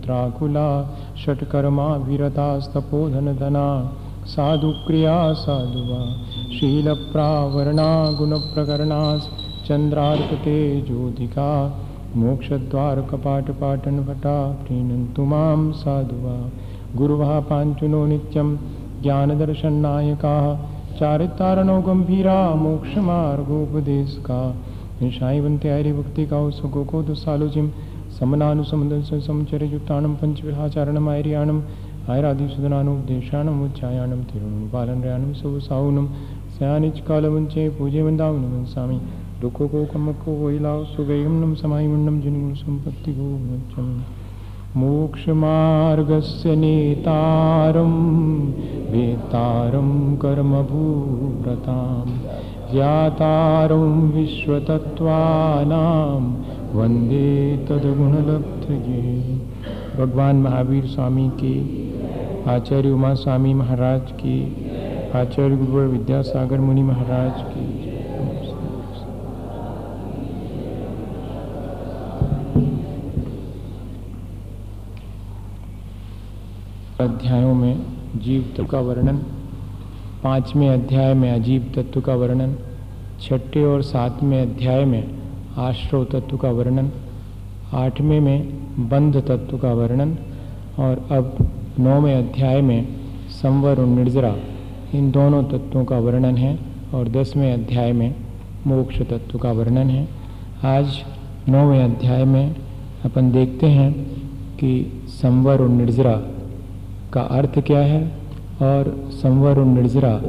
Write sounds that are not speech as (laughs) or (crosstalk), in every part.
पुत्राकुला, षट्कर्मा, विरतास्तपोधनधना साधुक्रिया साधुवा, शीलप्रावरणा, गुणप्रकरणास् चन्द्रार्कतेजोधिका मोक्षद्वारकपाटपाटनभटा प्रीणन्तु माँ, साधुवा, गुरुवः पाञ्चुनो नित्यं, ज्ञानदर्शननायकाः चारितारणो गम्भीरा, मोक्षमार्गोपदेशका, निशायवन्ते हरिभक्तिकाौ सुगोकोदसालोचिं समनानुसमदंसमचर्ययुक्तानं पञ्चविहाचारणमार्याणम् आयरादिसुदनानुदेशानम् उच्चायानं तिरुपालनयानं सुसाहुनं सयानिचकालवञ्चे पूजे वृन्दावनं वंसामि दुःखो को कमको वैलाव सुगैं नम समायुण्डं जनिगुण संपत्ति गो मोक्षमार्गस्य नेतारं, वेतारं कर्मभूव्रतां ज्ञातारं विश्वतत्त्वानां वंदे तद्गुणलब्धये। भगवान महावीर स्वामी के, आचार्य उमा स्वामी महाराज की, आचार्य गुरुवर विद्यासागर मुनि महाराज की। अध्यायों में जीव तत्व का वर्णन, पाँचवें अध्याय में अजीव तत्व का वर्णन, छठे और सातवें अध्याय में आश्रव तत्व का वर्णन, आठवें में बंध तत्व का वर्णन और अब नौवें अध्याय में संवर और निर्जरा, इन दोनों तत्वों का वर्णन है और दसवें अध्याय में मोक्ष तत्व का वर्णन है। आज नौवें अध्याय में अपन देखते हैं कि संवर और निर्जरा का अर्थ क्या है और संवर और निर्जरा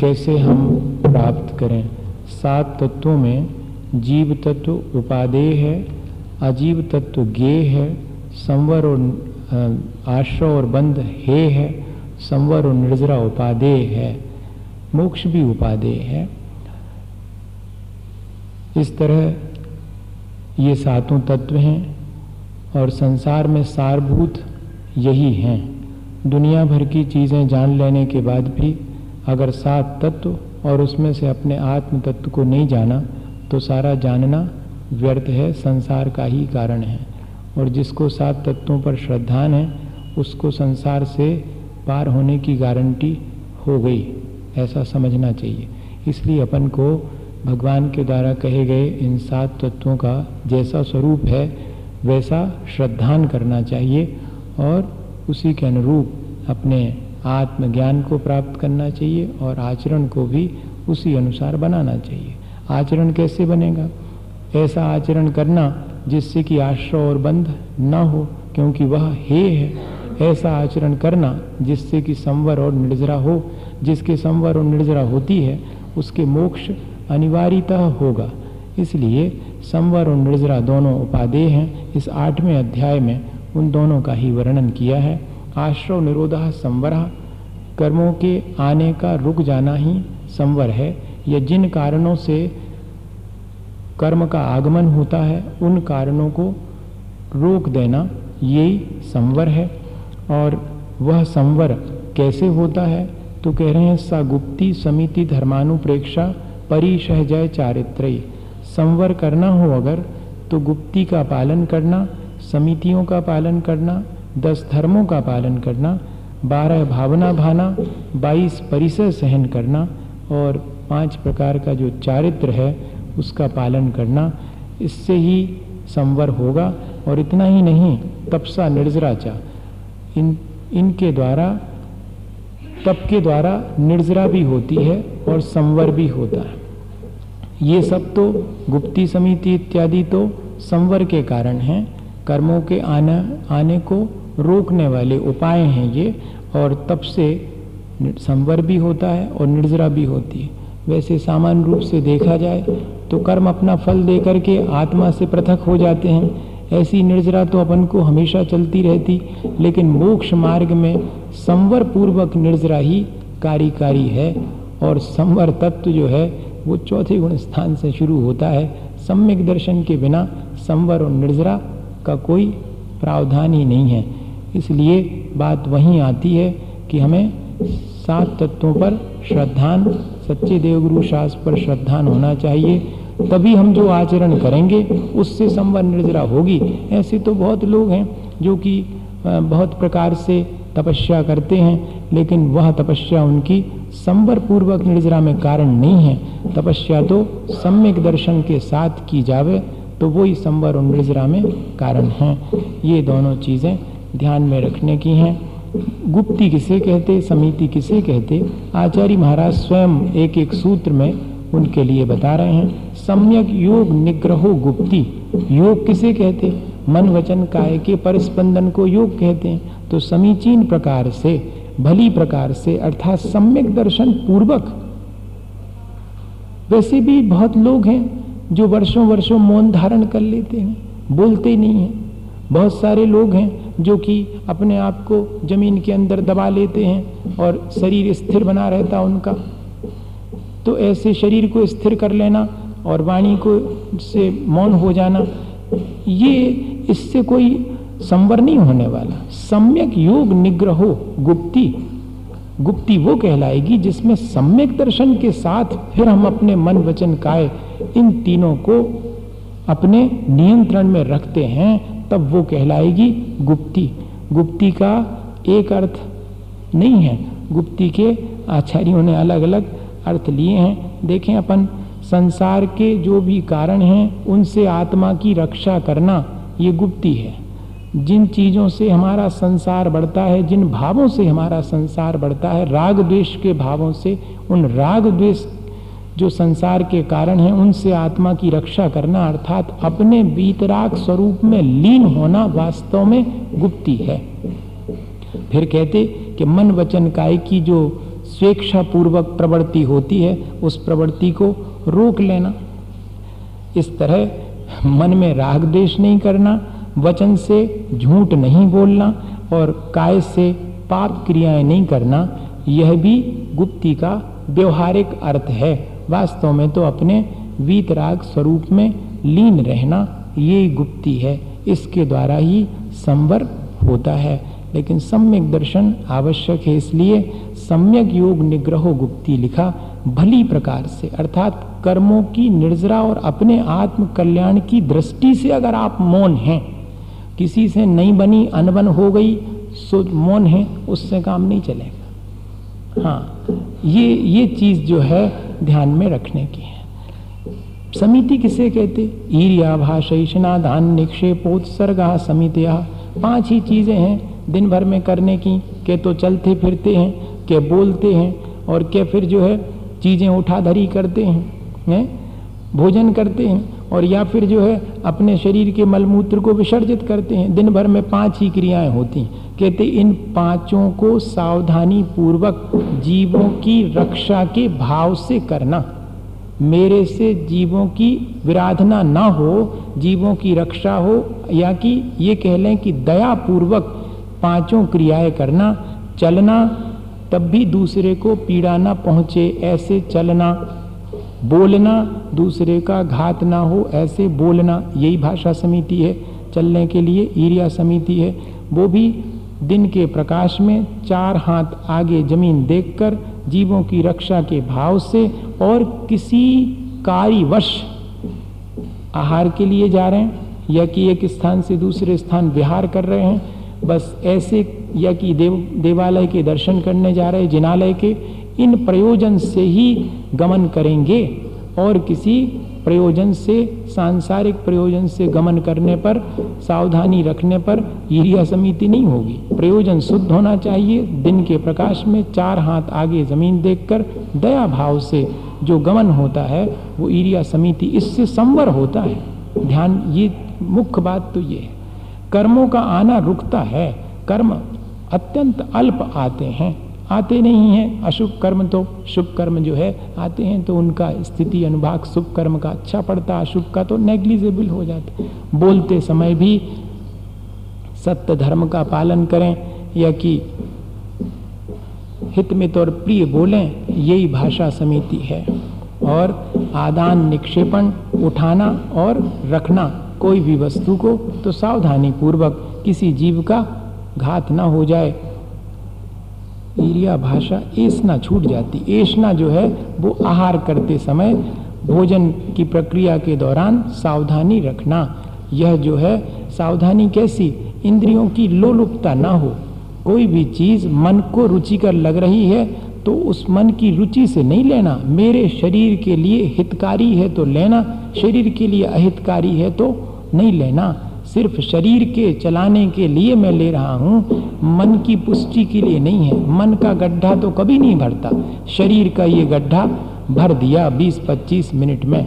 कैसे हम प्राप्त करें। सात तत्वों में जीव तत्व उपादेय है अजीव तत्व गे है, संवर और आश्रय और बंध हे है, संवर और निर्जरा उपादेय है, मोक्ष भी उपादेय है। इस तरह ये सातों तत्व हैं और संसार में सारभूत यही हैं। दुनिया भर की चीज़ें जान लेने के बाद भी अगर सात तत्व और उसमें से अपने आत्म तत्व को नहीं जाना तो सारा जानना व्यर्थ है, संसार का ही कारण है। और जिसको सात तत्वों पर श्रद्धान है, उसको संसार से पार होने की गारंटी हो गई। ऐसा समझना चाहिए। इसलिए अपन को भगवान के द्वारा कहे गए इन सात तत्वों का जैसा स्वरूप है, वैसा श्रद्धान करना चाहिए और उसी के अनुरूप अपने आत्मज्ञान को प्राप्त करना चाहिए और आचरण को भी उसी अनुसार बनाना चाहिए। आचरण कैसे बनेगा? ऐसा आचरण करना जिससे कि आश्रय और बंध न हो, क्योंकि वह हे है। ऐसा आचरण करना जिससे कि संवर और निर्जरा हो। जिसके संवर और निर्जरा होती है, उसके मोक्ष अनिवार्यतः होगा। इसलिए संवर और निर्जरा दोनों उपादेय हैं। इस आठवें अध्याय में उन दोनों का ही वर्णन किया है। आश्रव निरोधा संवरा। कर्मों के आने का रुक जाना ही संवर है। या जिन कारणों से कर्म का आगमन होता है, उन कारणों को रोक देना यही संवर है। और वह संवर कैसे होता है? तो कह रहे हैं, सा गुप्ती समिति धर्मानुप्रेक्षा परिशह जय चारित्र संवर करना हो अगर तो गुप्ती का पालन करना, समितियों का पालन करना, दस धर्मों का पालन करना, बारह भावना भाना, बाईस परिसर सहन करना और पाँच प्रकार का जो चारित्र है, उसका पालन करना, इससे ही संवर होगा और इतना ही नहीं, तपसा निर्जराचा। इन, इनके द्वारा तप के द्वारा निर्जरा भी होती है और संवर भी होता है। ये सब तो गुप्ती समिति इत्यादि तो संवर के कारण हैं। कर्मों के आना, आने को रोकने वाले उपाय हैं ये, और तप से संवर भी होता है और निर्जरा भी होती है। वैसे सामान्य रूप से देखा जाए तो कर्म अपना फल दे करके आत्मा से पृथक हो जाते हैं। ऐसी निर्जरा तो अपन को हमेशा चलती रहती, लेकिन मोक्ष मार्ग में संवर पूर्वक निर्जरा ही कार्यकारी है, और संवर तत्व जो है, वो चौथे गुण स्थान से शुरू होता है। सम्यक दर्शन के बिना संवर और निर्जरा का कोई प्रावधान ही नहीं है। इसलिए बात वहीं आती है कि हमें सात तत्वों पर श्रद्धान सच्चे देवगुरु शास्त्र पर श्रद्धान होना चाहिए। तभी हम जो आचरण करेंगे, उससे संवर निर्जरा होगी। ऐसे तो बहुत लोग हैं जो कि बहुत प्रकार से तपस्या करते हैं, लेकिन वह तपस्या उनकी संवर पूर्वक निर्जरा में कारण नहीं है। तपस्या तो सम्यक दर्शन के साथ की जावे तो वही संवर और निर्जरा में कारण है। ये दोनों चीज़ें ध्यान में रखने की हैं। गुप्ती किसे कहते, समिति किसे कहते, आचार्य महाराज स्वयं एक एक सूत्र में उनके लिए बता रहे हैं। सम्यक योग निग्रहो गुप्ती। योग किसे कहते? मन वचन काय के परस्पंदन को योग कहते हैं। तो समीचीन प्रकार से, भली प्रकार से, अर्थात सम्यक दर्शन पूर्वक। वैसे भी बहुत लोग हैं जो वर्षों वर्षों मौन धारण कर लेते हैं, बोलते नहीं हैं। बहुत सारे लोग हैं जो कि अपने आप को ज़मीन के अंदर दबा लेते हैं और शरीर स्थिर बना रहता है उनका। तो ऐसे शरीर को स्थिर कर लेना और वाणी को से मौन हो जाना, ये इससे कोई संवर नहीं होने वाला। सम्यक योग निग्रहो गुप्ती गुप्ती वो कहलाएगी जिसमें सम्यक दर्शन के साथ फिर हम अपने मन वचन काय इन तीनों को अपने नियंत्रण में रखते हैं तब वो कहलाएगी गुप्ती। गुप्ती का एक अर्थ नहीं है। गुप्ती के आचार्यों ने अलग अलग अर्थ लिए हैं। देखें अपन, संसार के जो भी कारण हैं, उनसे आत्मा की रक्षा करना ये गुप्ती है। जिन चीज़ों से हमारा संसार बढ़ता है, जिन भावों से हमारा संसार बढ़ता है, राग द्वेष के भावों से, उन राग द्वेष जो संसार के कारण हैं, उनसे आत्मा की रक्षा करना अर्थात अपने बीतराग स्वरूप में लीन होना वास्तव में गुप्ती है। फिर कहते कि मन वचन काय की जो स्वेच्छा पूर्वक प्रवृत्ति होती है, उस प्रवृत्ति को रोक लेना। इस तरह मन में राग देश नहीं करना, वचन से झूठ नहीं बोलना और काय से पाप क्रियाएँ नहीं करना, यह भी गुप्ती का व्यवहारिक अर्थ है। वास्तव में तो अपने वीतराग स्वरूप में लीन रहना ये गुप्ती है। इसके द्वारा ही संवर होता है। लेकिन सम्यक दर्शन आवश्यक है, इसलिए सम्यक योग निग्रहो गुप्ती लिखा भली प्रकार से। अर्थात कर्मों की निर्जरा और अपने आत्म कल्याण की दृष्टि से अगर आप मौन हैं, किसी से नहीं बनी, अनबन हो गई, सो मौन है, उससे काम नहीं चलेगा। हाँ ये ये चीज़ जो है ध्यान में रखने की है। समिति किसे कहते? ईरिया भाषा धान निक्षेपोत्सर्ग समितिया। पाँच ही चीज़ें हैं दिन भर में करने की, के तो चलते फिरते हैं, के बोलते हैं, और के फिर जो है चीज़ें उठाधरी करते हैं, है? भोजन करते हैं। और या फिर जो है अपने शरीर के मलमूत्र को विसर्जित करते हैं। दिन भर में पाँच ही क्रियाएँ होती हैं। कहते इन पाँचों को सावधानी पूर्वक जीवों की रक्षा के भाव से करना। मेरे से जीवों की विराधना ना हो, जीवों की रक्षा हो, या कि ये कह लें कि दया पूर्वक पाँचों क्रियाएँ करना, चलना, तब भी दूसरे को पीड़ा ना पहुँचे, ऐसे चलना बोलना दूसरे का घात ना हो, ऐसे बोलना यही भाषा समिति है, चलने के लिए ईरिया समिति है। वो भी दिन के प्रकाश में चार हाथ आगे ज़मीन देखकर जीवों की रक्षा के भाव से और किसी कार्यवश आहार के लिए जा रहे हैं, या कि एक स्थान से दूसरे स्थान विहार कर रहे हैं। बस ऐसे, या कि देव, देवालय के दर्शन करने जा रहे हैं, जिनालय के इन प्रयोजन से ही गमन करेंगे और किसी प्रयोजन से, सांसारिक प्रयोजन से गमन करने पर, सावधानी रखने पर ईरिया समिति नहीं होगी। प्रयोजन शुद्ध होना चाहिए। दिन के प्रकाश में चार हाथ आगे ज़मीन देखकर दया भाव से जो गमन होता है, वो ईरिया समिति इससे संवर होता है। ध्यान, ये मुख्य बात तो ये है। कर्मों का आना रुकता है। कर्म अत्यंत अल्प आते हैं। आते नहीं हैं, अशुभ कर्म तो शुभ कर्म जो है, आते हैं तो उनका स्थिति, अनुभाग शुभ कर्म का अच्छा पड़ता, अशुभ का तो नेग्लिजेबल हो जाता बोलते समय भी सत्य धर्म का पालन करें या कि हित में और प्रिय बोलें, यही भाषा समिति है। और आदान निक्षेपण, उठाना और रखना, कोई भी वस्तु को तो सावधानी पूर्वक किसी जीव का घात ना हो जाए ईरिया भाषा ऐसना छूट जाती। ऐसना जो है, वो आहार करते समय भोजन की प्रक्रिया के दौरान सावधानी रखना। यह जो है, सावधानी कैसी? इंद्रियों की लोलुपता ना हो। कोई भी चीज़ मन को रुचिकर लग रही है तो उस मन की रुचि से नहीं लेना। मेरे शरीर के लिए हितकारी है तो लेना। शरीर के लिए अहितकारी है तो नहीं लेना। सिर्फ़ शरीर के चलाने के लिए मैं ले रहा हूँ, मन की पुष्टि के लिए नहीं है। मन का गड्ढा तो कभी नहीं भरता। शरीर का ये गड्ढा भर दिया 20-25 मिनट में।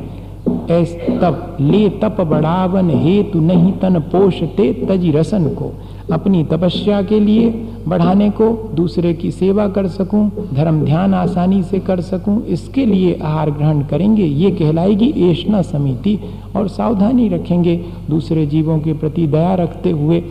ऐस तप, ले तप बढ़ावन हेतु नहीं तन पोषते तजी रसन को। अपनी तपस्या के लिए बढ़ाने को, दूसरे की सेवा कर सकूँ, धर्म ध्यान आसानी से कर सकूँ, इसके लिए आहार ग्रहण करेंगे, ये कहलाएगी एशना समिति और सावधानी रखेंगे। दूसरे जीवों के प्रति दया रखते हुए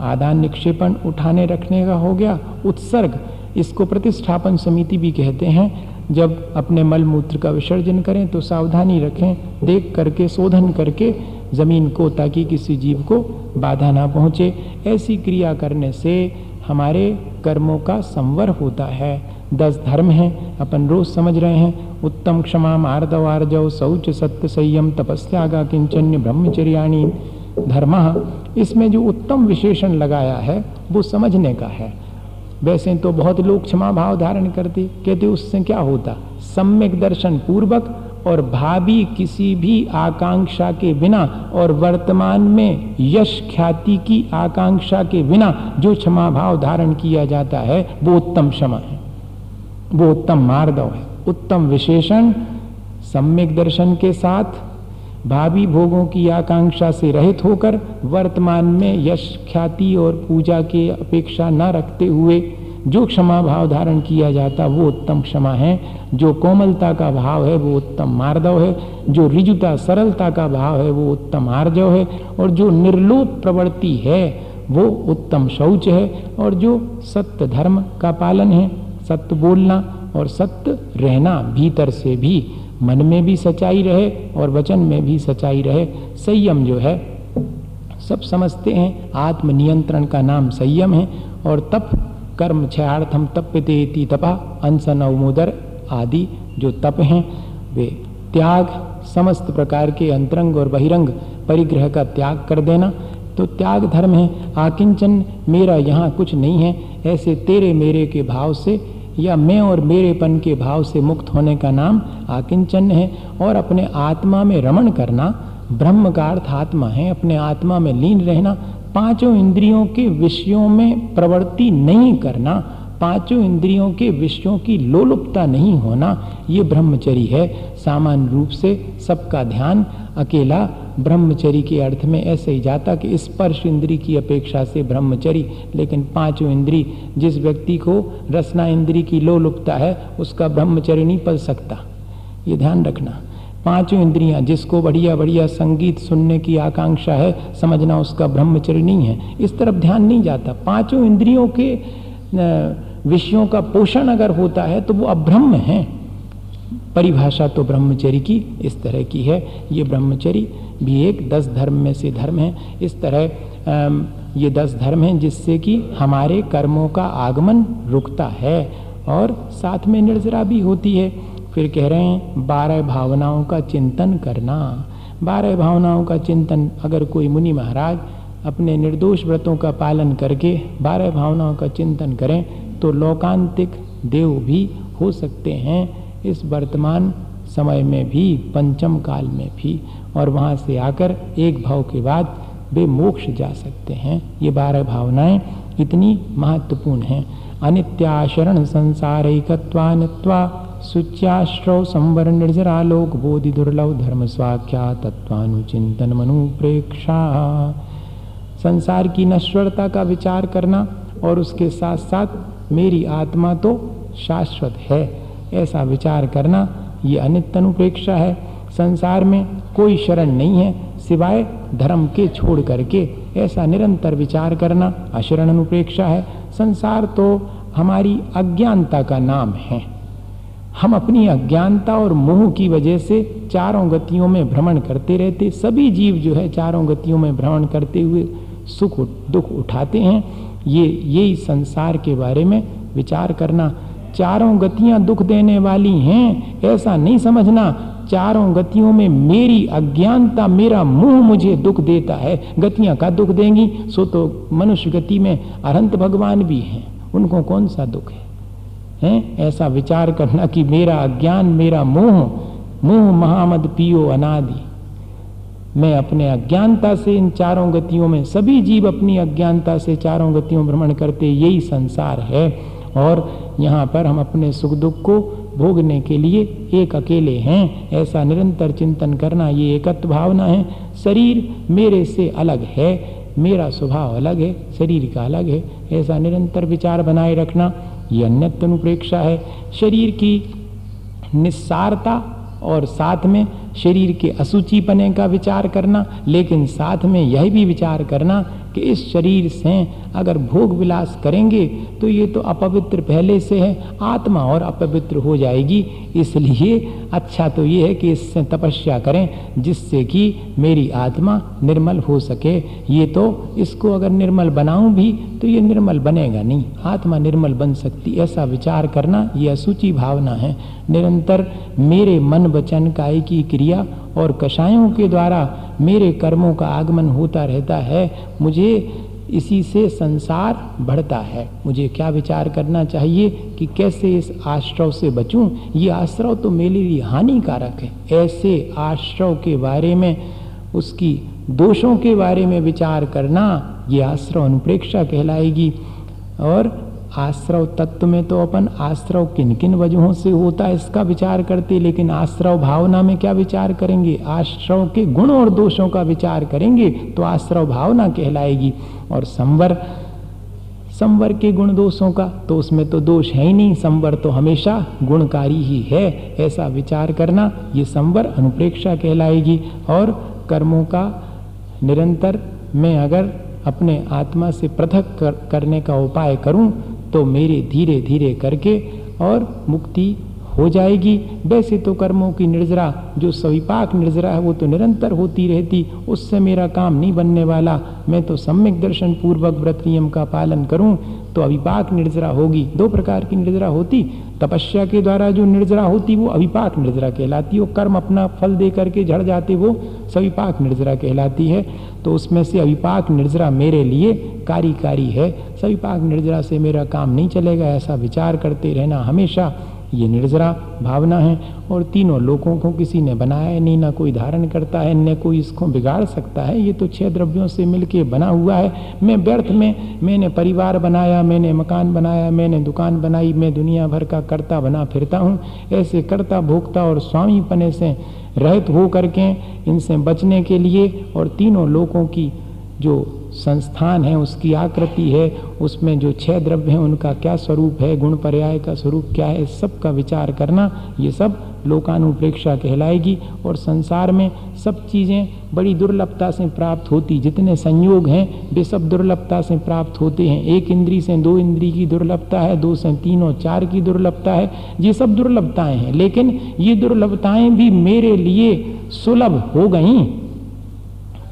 आदान निक्षेपण उठाने रखने का हो गया उत्सर्ग। इसको प्रतिष्ठापन समिति भी कहते हैं। जब अपने मल मूत्र का विसर्जन करें तो सावधानी रखें, देख करके, शोधन करके ज़मीन को ताकि किसी जीव को बाधा ना पहुँचे। ऐसी क्रिया करने से हमारे कर्मों का संवर होता है। दस धर्म हैं, अपन रोज समझ रहे हैं। उत्तम क्षमा मार्दव आर्जव शौच, सत्य संयम, तपस्यागा, किंचन्य, ब्रह्मचर्याणी, धर्म। इसमें जो उत्तम विशेषण लगाया है, वो समझने का है। वैसे तो बहुत लोग क्षमा भाव धारण करते, कहते उससे क्या होता? सम्यक दर्शन पूर्वक और भावी किसी भी आकांक्षा के बिना और वर्तमान में यश ख्याति की आकांक्षा के बिना जो क्षमा भाव धारण किया जाता है, वो उत्तम क्षमा है। वो उत्तम मार्दव है। उत्तम विशेषण सम्यक दर्शन के साथ भावी भोगों की आकांक्षा से रहित होकर वर्तमान में यश ख्याति और पूजा के अपेक्षा न रखते हुए जो क्षमा भाव धारण किया जाता, वो उत्तम क्षमा है। जो कोमलता का भाव है, वो उत्तम मार्दव है। जो रिजुता सरलता का भाव है, वो उत्तम आर्जव है। और जो निर्लोप प्रवृत्ति है, वो उत्तम शौच है। और जो सत्य धर्म का पालन है, सत्य बोलना और सत्य रहना भीतर से भी मन में भी सच्चाई रहे और वचन में भी सच्चाई रहे। संयम जो है, सब समझते हैं। आत्मनियंत्रण का नाम संयम है। और तप कर्म छयार्थम तप्यते तपा अनसन अवमोदर आदि जो तप हैं, वे त्याग समस्त प्रकार के अंतरंग और बहिरंग परिग्रह का त्याग कर देना। तो त्याग धर्म है, आकिंचन मेरा यहाँ कुछ नहीं है, ऐसे तेरे मेरे के भाव से या मैं और मेरेपन के भाव से मुक्त होने का नाम आकिंचन है। और अपने आत्मा में रमण करना, ब्रह्म का अर्थ आत्मा है, अपने आत्मा में लीन रहना पाँचों इंद्रियों के विषयों में प्रवृत्ति नहीं करना, पाँचों इंद्रियों के विषयों की लोलुपता नहीं होना, ये ब्रह्मचरी है। सामान्य रूप से सबका ध्यान अकेला ब्रह्मचरी के अर्थ में ऐसे ही जाता कि स्पर्श इंद्री की अपेक्षा से ब्रह्मचरी, लेकिन पाँचों इंद्री जिस व्यक्ति को रसना इंद्री की लोलुपता है, उसका ब्रह्मचरी नहीं पल सकता। ये ध्यान रखना। पाँचों इंद्रियाँ, जिसको बढ़िया बढ़िया संगीत सुनने की आकांक्षा है, समझना उसका ब्रह्मचर्य नहीं है। इस तरफ़ ध्यान नहीं जाता। पाँचों इंद्रियों के विषयों का पोषण अगर होता है तो वो अब्रह्म है। परिभाषा तो ब्रह्मचर्य की इस तरह की है। ये ब्रह्मचरी भी एक दस धर्म में से धर्म है। इस तरह ये दस धर्म हैं, जिससे कि हमारे कर्मों का आगमन रुकता है और साथ में निर्जरा भी होती है। फिर कह रहे हैं, बारह भावनाओं का चिंतन करना। बारह भावनाओं का चिंतन अगर कोई मुनि महाराज अपने निर्दोष व्रतों का पालन करके बारह भावनाओं का चिंतन करें तो लोकांतिक देव भी हो सकते हैं इस वर्तमान समय में भी, पंचम काल में भी। और वहाँ से आकर एक भाव के बाद वे मोक्ष जा सकते हैं। ये बारह भावनाएँ इतनी महत्वपूर्ण हैं। अनित्याशरण संसारिकत्वानित्वा सुच्याश्रव संवर निर्जरालोक बोधि दुर्लभ धर्म स्वाख्या तत्वानुचिंतन मनु प्रेक्षा संसार की नश्वरता का विचार करना और उसके साथ साथ मेरी आत्मा तो शाश्वत है, ऐसा विचार करना ये अनित अनुप्रेक्षा है। संसार में कोई शरण नहीं है, सिवाय धर्म के छोड़ करके। ऐसा निरंतर विचार करना अशरण अनुप्रेक्षा है। संसार तो हमारी अज्ञानता का नाम है। हम अपनी अज्ञानता और मोह की वजह से चारों गतियों में भ्रमण करते रहते, सभी जीव जो है चारों गतियों में भ्रमण करते हुए सुख दुख उठाते हैं। ये, यही संसार के बारे में विचार करना। चारों गतियाँ दुख देने वाली हैं, ऐसा नहीं समझना। चारों गतियों में मेरी अज्ञानता, मेरा मुँह मुझे दुख देता है। गतियाँ का दुख देंगी, सो तो मनुष्य गति में अनंत भगवान भी हैं। उनको कौन सा दुख है? हैं? ऐसा विचार करना कि मेरा अज्ञान, मेरा मोह मोह महामद पियो अनादि। मैं अपने अज्ञानता से इन चारों गतियों में, सभी जीव अपनी अज्ञानता से चारों गतियों भ्रमण करते, यही संसार है। और यहाँ पर हम अपने सुख दुख को भोगने के लिए एक अकेले हैं। ऐसा निरंतर चिंतन करना, ये एकत्व भावना है। शरीर मेरे से अलग है। मेरा स्वभाव अलग है, शरीर का अलग है। ऐसा निरंतर विचार बनाए रखना ये अन्यत्व अनुप्रेक्षा है। शरीर की निस्सारता और साथ में शरीर के असुचिपने का विचार करना, लेकिन साथ में यह भी विचार करना कि इस शरीर से अगर भोग विलास करेंगे तो ये तो अपवित्र पहले से है, आत्मा और अपवित्र हो जाएगी। इसलिए अच्छा तो ये है कि इससे तपस्या करें, जिससे कि मेरी आत्मा निर्मल हो सके। ये तो इसको अगर निर्मल बनाऊँ भी तो ये निर्मल बनेगा नहीं। आत्मा निर्मल बन सकती, ऐसा विचार करना, ये असूची भावना है। निरंतर मेरे मन वचन की क्रिया और कषायों के द्वारा मेरे कर्मों का आगमन होता रहता है, मुझे इसी से संसार बढ़ता है। मुझे क्या विचार करना चाहिए कि कैसे इस आश्रव से बचूं? ये आश्रव तो मेरे लिए हानिकारक है। ऐसे आश्रव के बारे में, उसकी दोषों के बारे में विचार करना, ये आश्रव अनुप्रेक्षा कहलाएगी। और आश्रव तत्व में तो अपन आश्रव किन किन वजहों से होता है इसका विचार करते लेकिन आश्रव भावना में क्या विचार करेंगे? आश्रव के गुण और दोषों का विचार करेंगे तो आश्रव भावना कहलाएगी। और संवर संवर के गुण दोषों का तो उसमें तो दोष है ही नहीं। संवर तो हमेशा गुणकारी ही है ऐसा विचार करना ये संवर अनुप्रेक्षा कहलाएगी। और कर्मों का निरंतर मैं अगर अपने आत्मा से पृथक कर, करने का उपाय करूँ तो मेरे धीरे धीरे करके और मुक्ति हो जाएगी। वैसे तो कर्मों की निर्जरा, जो सविपाक निर्जरा है, वो तो निरंतर होती रहती। उससे मेरा काम नहीं बनने वाला। मैं तो सम्यक दर्शन पूर्वक व्रत नियम का पालन करूँ तो अविपाक निर्जरा होगी। दो प्रकार की निर्जरा होती। तपस्या के द्वारा जो निर्जरा होती, वो अविपाक निर्जरा कहलाती। वो कर्म अपना फल दे करके झड़ जाते, वो सविपाक निर्जरा कहलाती है। तो उसमें से अविपाक निर्जरा मेरे लिए कार्यकारी है। सविपाक निर्जरा से मेरा काम नहीं चलेगा, ऐसा विचार करते रहना हमेशा ये निर्जरा भावना है और तीनों लोगों को किसी ने बनाया है, नहीं ना कोई धारण करता है, न कोई इसको बिगाड़ सकता है। ये तो छह द्रव्यों से मिलके बना हुआ है। मैं व्यर्थ में, मैंने परिवार बनाया, मैंने मकान बनाया, मैंने दुकान बनाई, मैं दुनिया भर का करता बना फिरता हूँ। ऐसे करता भोगता और स्वामी पने से रहित हो करके इनसे बचने के लिए और तीनों लोगों की जो संस्थान है, उसकी आकृति है, उसमें जो छह द्रव्य हैं, उनका क्या स्वरूप है, गुण पर्याय का स्वरूप क्या है, सब का विचार करना, ये सब लोकानुप्रेक्षा कहलाएगी और संसार में सब चीज़ें बड़ी दुर्लभता से प्राप्त होती, जितने संयोग हैं, वे सब दुर्लभता से प्राप्त होते हैं। एक इंद्री से दो इंद्री की दुर्लभता है, दो से तीन और चार की दुर्लभता है, ये सब दुर्लभताएँ हैं। लेकिन ये दुर्लभताएँ भी मेरे लिए सुलभ हो गई।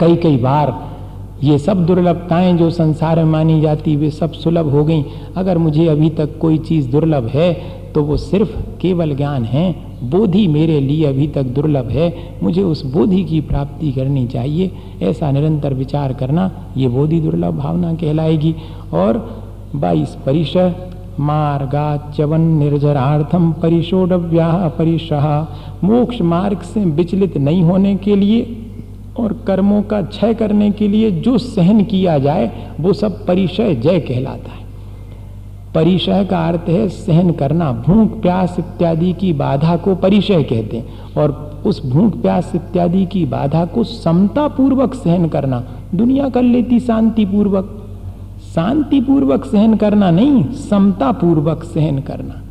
कई कई बार ये सब दुर्लभताएँ जो संसार में मानी जाती, वे सब सुलभ हो गई। अगर मुझे अभी तक कोई चीज़ दुर्लभ है तो वो सिर्फ़ केवल ज्ञान है। बोधि मेरे लिए अभी तक दुर्लभ है। मुझे उस बोधि की प्राप्ति करनी चाहिए। ऐसा निरंतर विचार करना, ये बोधि दुर्लभ भावना कहलाएगी। और बाईस परिशय मार्गा चवन निर्जरार्थम परिशोडव्या परिशह मोक्ष मार्ग से विचलित नहीं होने के लिए और कर्मों का क्षय करने के लिए जो सहन किया जाए, वो सब परिचय जय कहलाता है। परिचय का अर्थ है सहन करना। भूख, प्यास इत्यादि की बाधा को परिचय कहते हैं और उस भूख, प्यास इत्यादि की बाधा को समता पूर्वक सहन करना। दुनिया कर लेती शांति पूर्वक शांति पूर्वक सहन करना नहीं समता पूर्वक सहन करना।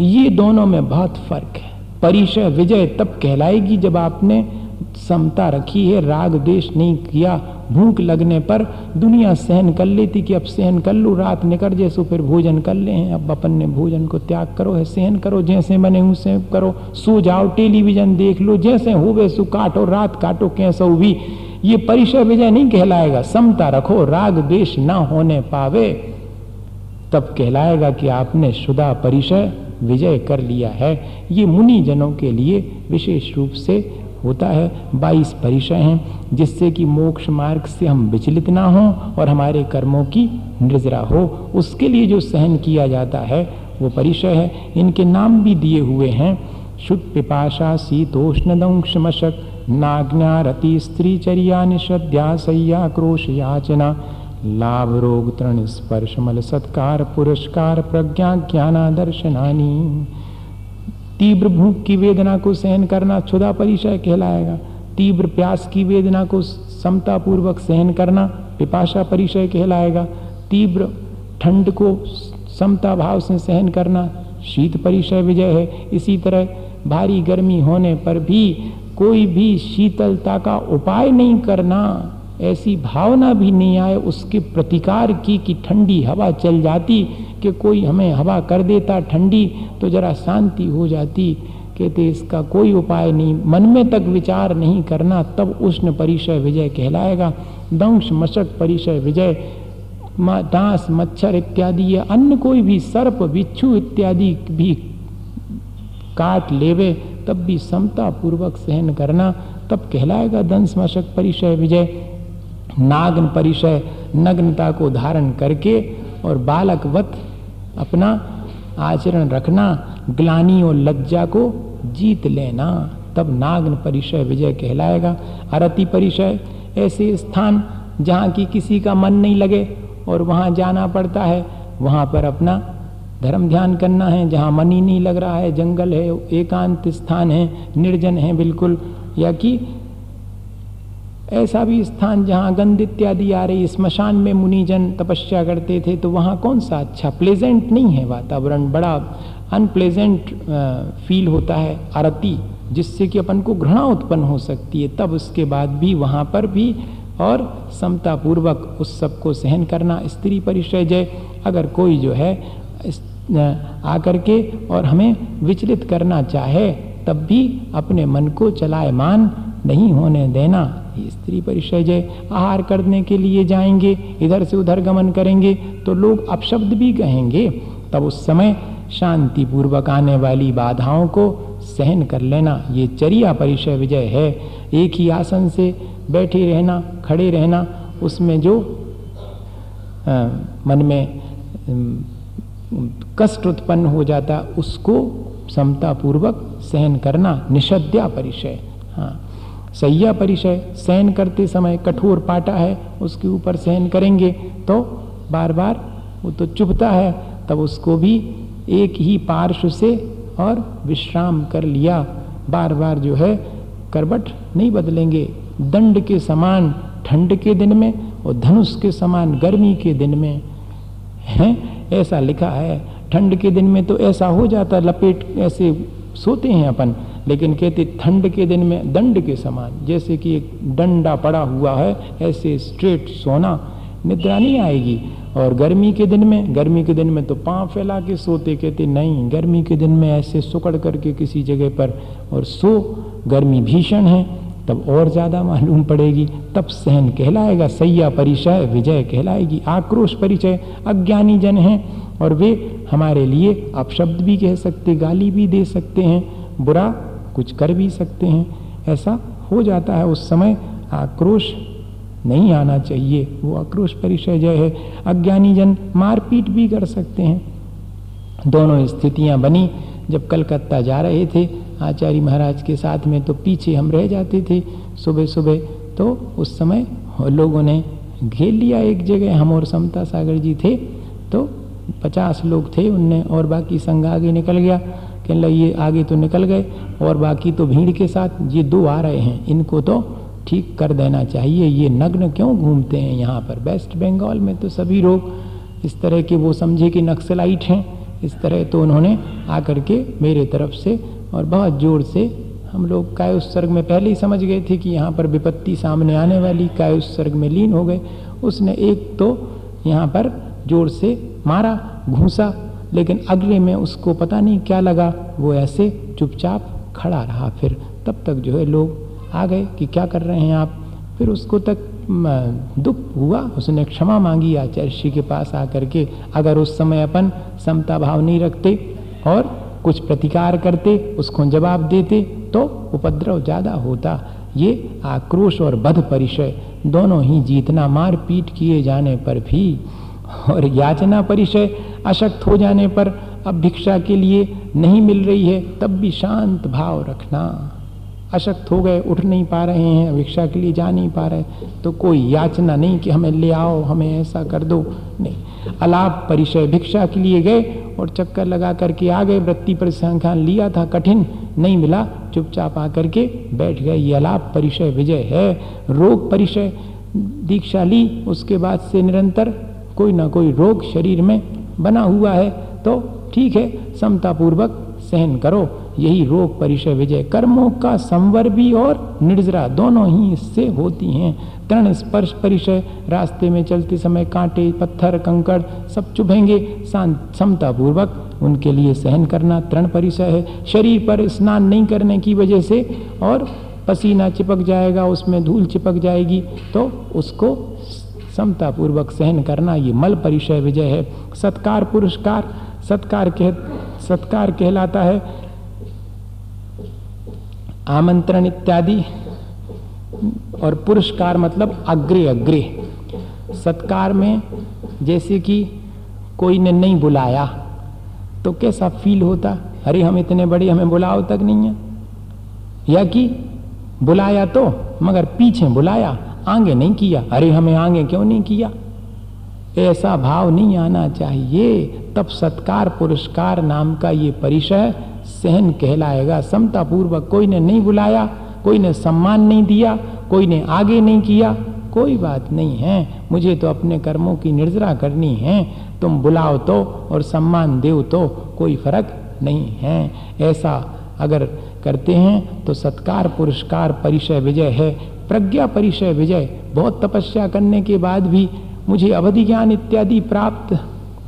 ये दोनों में बहुत फ़र्क है। परिचय विजय तब कहलाएगी जब आपने समता रखी है, राग देश नहीं किया, भूख लगने पर दुनिया सहन कर लेती कि अब सहन कर लो, रात निकल जैसो फिर भोजन कर ले, अब अपन ने भोजन को त्याग करो, है, सहन करो, जैसे बने उसे करो, सो जाओ, टेलीविज़न देख लो, जैसे हो वैसो काटो, रात काटो, कैसो भी ये परिचय विजय नहीं कहलाएगा, समता रखो, राग देश ना होने पावे, तब कहलाएगा कि आपने शुदा परिचय विजय कर लिया है, ये मुनि जनों के लिए विशेष रूप से होता है। बाईस परिचय हैं, जिससे कि मोक्ष मार्ग से हम विचलित ना हों और हमारे कर्मों की निर्जरा हो। उसके लिए जो सहन किया जाता है, वो परिचय है। इनके नाम भी दिए हुए हैं। शुद्ध पिपाशा शीतोष्ण दंश मशक नाज्ञा रति स्त्री चर्या निषद्या सैया क्रोश याचना, लाभ रोग तृण स्पर्श मल सत्कार पुरस्कार प्रज्ञा ज्ञाना दर्शनानी तीव्र भूख की वेदना को सहन करना क्षुदा परिचय कहलाएगा। तीव्र प्यास की वेदना को समता पूर्वक सहन करना पिपाशा परिचय कहलाएगा। तीव्र ठंड को समता भाव से सहन करना शीत परिचय विजय है। इसी तरह भारी गर्मी होने पर भी कोई भी शीतलता का उपाय नहीं करना, ऐसी भावना भी नहीं आए, उसके प्रतिकार की कि ठंडी हवा चल जाती कि कोई हमें हवा कर देता, ठंडी तो जरा शांति हो जाती। कहते, इसका कोई उपाय नहीं। मन में तक विचार नहीं करना, तब उष्ण परिचय विजय कहलाएगा। दंश, मशक परिचय विजय दास, मच्छर इत्यादि, या अन्य कोई भी, सर्प, बिच्छू इत्यादि भी काट लेवे, तब भी समता पूर्वक सहन करना, तब कहलाएगा दंश, मशक परिचय विजय। नागन परिचय नग्नता को धारण करके और बालक बालकवत अपना आचरण रखना, ग्लानी और लज्जा को जीत लेना। तब नागन परिचय विजय कहलाएगा। अरति परिचय ऐसे स्थान जहाँ की किसी का मन नहीं लगे और वहाँ जाना पड़ता है, वहाँ पर अपना धर्म ध्यान करना है। जहाँ मन ही नहीं लग रहा है, जंगल है, एकांत स्थान है, निर्जन है बिल्कुल। या कि ऐसा भी स्थान जहाँ गंध इत्यादि आ रही, स्मशान में मुनिजन तपस्या करते थे तो वहाँ कौन सा अच्छा प्लेजेंट नहीं है वातावरण? बड़ा अनप्लेजेंट फील होता है आरती, जिससे कि अपन को घृणा उत्पन्न हो सकती है। तब उसके बाद भी वहाँ पर भी और समता पूर्वक उस सबको सहन करना। स्त्री परिचय जय, अगर कोई जो है आकर के और हमें विचलित करना चाहे, तब भी अपने मन को चलायमान नहीं होने देना। स्त्री परिचय जय आहार करने के लिए जाएँगे इधर से उधर गमन करेंगे तो लोग अपशब्द भी कहेंगे। तब उस समय शांति पूर्वक आने वाली बाधाओं को सहन कर लेना ये चरिया परिचय विजय है। एक ही आसन से बैठे रहना खड़े रहना उसमें जो आ, मन में कष्ट उत्पन्न हो जाता उसको समता पूर्वक सहन करना निषद्या परिचय। हाँ। सैया परिचय सहन करते समय कठोर पाटा है, उसके ऊपर सहन करेंगे तो बार बार वो तो चुभता है, तब उसको भी एक ही पार्श्व से और विश्राम कर लिया। बार बार जो है करबट नहीं बदलेंगे। दंड के समान, ठंड के दिन में और धनुष के समान, गर्मी के दिन में। है? ऐसा लिखा है। ठंड के दिन में तो ऐसा हो जाता, लपेट, ऐसे सोते हैं अपन। लेकिन कहते, ठंड के दिन में दंड के समान, जैसे कि एक डंडा पड़ा हुआ है, ऐसे स्ट्रेट सोना निद्रा नहीं आएगी। और गर्मी के दिन में, गर्मी के दिन में तो पाँव फैला के सोते, कहते, नहीं, गर्मी के दिन में ऐसे सुकड़ करके किसी जगह पर और सो, गर्मी भीषण है, तब और ज़्यादा मालूम पड़ेगी। तब सहन कहलाएगा, सैया परिचय, विजय कहलाएगी, आक्रोश परिचय, अज्ञानी जन हैं, और वे हमारे लिए अपशब्द भी कह सकते, गाली भी दे सकते हैं, बुरा कुछ कर भी सकते हैं। ऐसा हो जाता है, उस समय आक्रोश नहीं आना चाहिए। वो आक्रोश परिचय जय है। अज्ञानी जन मारपीट भी कर सकते हैं। दोनों स्थितियाँ बनी। जब कलकत्ता जा रहे थे, आचार्य महाराज के साथ में तो पीछे हम रह जाते थे सुबह सुबह। तो उस समय लोगों ने घेर लिया एक जगह, हम और समता सागर जी थे। तो पचास लोग थे उनने और बाकी संघ आगे निकल गया। कहने लगे ये आगे तो निकल गए और बाकी तो भीड़ के साथ ये दो आ रहे हैं। इनको तो ठीक कर देना चाहिए। ये नग्न क्यों घूमते हैं यहाँ पर? वेस्ट बंगाल में तो सभी लोग इस तरह के वो समझे कि नक्सलाइट हैं। इस तरह तो उन्होंने आकर के मेरे तरफ़ से और बहुत ज़ोर से हम लोग काय उत्सर्ग में पहले ही समझ गए थे कि यहाँ पर विपत्ति सामने आने वाली काय उत्सर्ग में लीन हो गए। उसने एक तो यहाँ पर ज़ोर से मारा, घूसा लेकिन अगले में उसको पता नहीं क्या लगा। वो ऐसे चुपचाप खड़ा रहा। फिर तब तक जो है लोग आ गए कि क्या कर रहे हैं आप? फिर उसको तक दुख हुआ। उसने क्षमा मांगी आचार्य श्री के पास आकर के। अगर उस समय अपन समता भाव नहीं रखते और कुछ प्रतिकार करते, उसको जवाब देते तो उपद्रव ज़्यादा होता। ये आक्रोश और बध परिचय, दोनों ही जीतना मार पीट किए जाने पर भी और याचना परिचय अशक्त हो जाने पर अब भिक्षा के लिए नहीं मिल रही है, तब भी शांत भाव रखना। अशक्त हो गए, उठ नहीं पा रहे हैं भिक्षा के लिए जा नहीं पा रहे तो कोई याचना नहीं कि हमें ले आओ, हमें ऐसा कर दो। नहीं, अलाप परिचय भिक्षा के लिए गए और चक्कर लगा करके आ गए, वृत्ति पर संख्यान लिया था, कठिन नहीं मिला, चुपचाप आकर के बैठ गए। ये अलाप परिचय विजय है, रोग परिचय दीक्षा ली, उसके बाद से निरंतर कोई ना कोई रोग शरीर में बना हुआ है तो ठीक है समता पूर्वक सहन करो। यही रोग परिचय विजय। कर्मों का संवर भी और निर्जरा दोनों ही इससे होती हैं। तरण स्पर्श परिचय। रास्ते में चलते समय कांटे, पत्थर, कंकड़ सब चुभेंगे। समता पूर्वक उनके लिए सहन करना तृण परिचय है। शरीर पर स्नान नहीं करने की वजह से और पसीना चिपक जाएगा, उसमें धूल चिपक जाएगी तो उसको समता पूर्वक सहन करना ये मल परिचय विजय है। सत्कार पुरस्कार, सत्कार कह, सत्कार कहलाता है। आमंत्रण इत्यादि और पुरस्कार मतलब अग्रे अग्रे। सत्कार में जैसे कि कोई ने नहीं बुलाया तो कैसा फील होता? अरे हम इतने बड़े, हमें बुलाओ तक नहीं है। या कि बुलाया तो मगर पीछे बुलाया आगे नहीं किया। अरे हमें आगे क्यों नहीं किया? ऐसा भाव नहीं आना चाहिए। तब सत्कार पुरस्कार नाम का ये परिचय सहन कहलाएगा। समता पूर्वक कोई ने नहीं बुलाया, कोई ने सम्मान नहीं दिया, कोई ने आगे नहीं किया। कोई बात नहीं है। मुझे तो अपने कर्मों की निर्जरा करनी है। तुम बुलाओ तो और सम्मान दो तो कोई फ़र्क नहीं है। ऐसा अगर करते हैं तो सत्कार पुरस्कार परिचय विजय है। प्रज्ञा परिचय विजय। बहुत तपस्या करने के बाद भी मुझे अवधि ज्ञान इत्यादि प्राप्त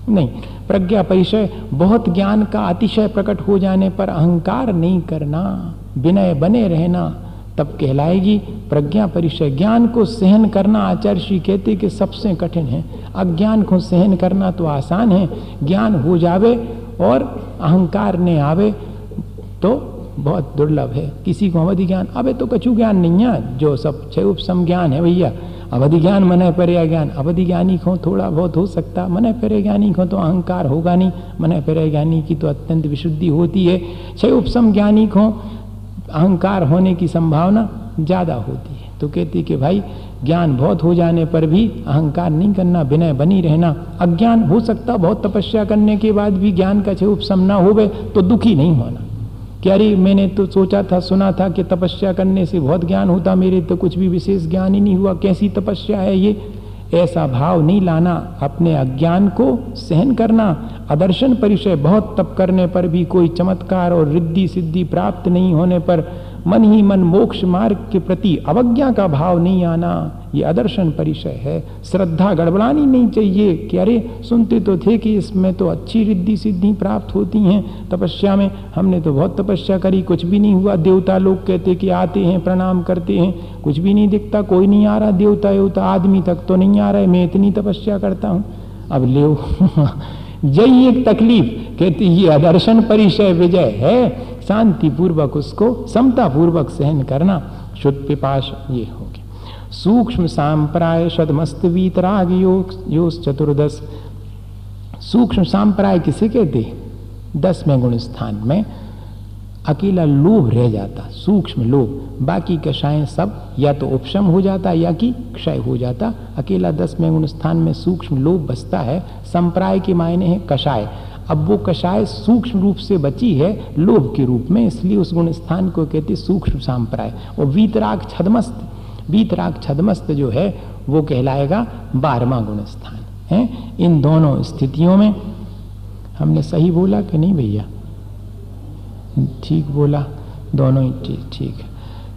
नहीं। प्रज्ञा परिचय, बहुत ज्ञान का अतिशय प्रकट हो जाने पर अहंकार नहीं करना, विनय बने रहना, तब कहलाएगी। प्रज्ञा परिचय, ज्ञान को सहन करना आचार्य श्री कहते कि सबसे कठिन है। अज्ञान को सहन करना तो आसान है। ज्ञान हो जावे और अहंकार ने आवे तो बहुत दुर्लभ है। किसी को अवधि ज्ञान, अबे तो कछु ज्ञान नहीं है, जो सब छह उपसम ज्ञान है भैया। अवधि ज्ञान मन पर ज्ञान, अवधि ज्ञानी को थोड़ा बहुत हो सकता, मन पर ज्ञानी को तो अहंकार होगा नहीं, मन पर ज्ञानी की तो अत्यंत विशुद्धि होती है। छह उपसम ज्ञानी को अहंकार होने की संभावना ज़्यादा होती है। तो कहती कि भाई, ज्ञान बहुत हो जाने पर भी अहंकार नहीं करना, विनय बनी रहना। अज्ञान हो सकता, बहुत तपस्या करने के बाद भी ज्ञान का छे उपसम ना हो तो दुखी नहीं होना। कि अरे मैंने तो सोचा था, सुना था कि तपस्या करने से बहुत ज्ञान होता मेरे तो कुछ भी विशेष ज्ञान ही नहीं हुआ। कैसी तपस्या है ये? ऐसा भाव नहीं लाना, अपने अज्ञान को सहन करना। अदर्शन परिचय बहुत तप करने पर भी कोई चमत्कार और रिद्धि सिद्धि प्राप्त नहीं होने पर मन ही मन मोक्ष मार्ग के प्रति अवज्ञा का भाव नहीं आना, ये अदर्शन परिचय है। श्रद्धा गड़बड़ानी नहीं चाहिए कि अरे, सुनते तो थे कि इसमें तो अच्छी रिद्धि सिद्धि प्राप्त होती हैं। तपस्या में हमने तो बहुत तपस्या करी, कुछ भी नहीं हुआ। देवता लोग कहते कि आते हैं, प्रणाम करते हैं। कुछ भी नहीं दिखता, कोई नहीं आ रहा देवता देवता आदमी तक तो नहीं आ रहा है। मैं इतनी तपस्या करता हूँ। अब ले (laughs) यही एक तकलीफ़, कहती, ये अदर्शन परिचय विजय है। शांति पूर्वक उसको समता पूर्वक सहन करना शुद्ध पिपाश ये हो गया। सूक्ष्म सांप्राय शदमस्त वीतराग योग चतुर्दश। सूक्ष्म सांप्राय किसे कहते दसवें गुण स्थान में अकेला लोभ रह जाता, सूक्ष्म लोभ। बाकी कषाय सब या तो उपशम हो जाता या कि क्षय हो जाता। अकेला दसवें गुण स्थान में सूक्ष्म लोभ बसता है। संप्राय के मायने हैं कषाय अब वो कषाय सूक्ष्म रूप से बची है लोभ के रूप में, इसलिए उस गुण स्थान को कहते सूक्ष्म सांप्राय और वीतराग छदमस्त वीतराग छदमस्त जो है, वो कहलाएगा बारवा गुण स्थान है? इन दोनों स्थितियों में हमने सही बोला कि नहीं भैया? ठीक बोला, दोनों ही ठीक ठीक है।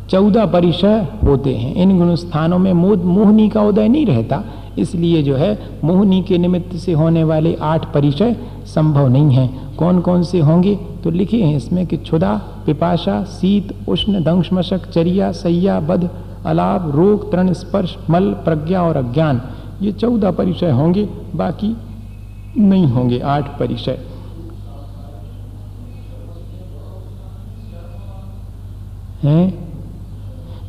चौदह परिचय होते हैं। इन गुण स्थानों में मोहनी का उदय नहीं रहता। इसलिए जो है, मोहनी के निमित्त से होने वाले आठ परिचय संभव नहीं है। कौन कौन से होंगे? तो लिखे हैं इसमें कि क्षुदा पिपाशा शीत उष्ण, दंशमशक, चरिया, सैया, बध अलाभ रोग, तृण, स्पर्श, मल, प्रज्ञा और अज्ञान। ये चौदह परिचय होंगे, बाकी नहीं होंगे आठ परिचय। हैं?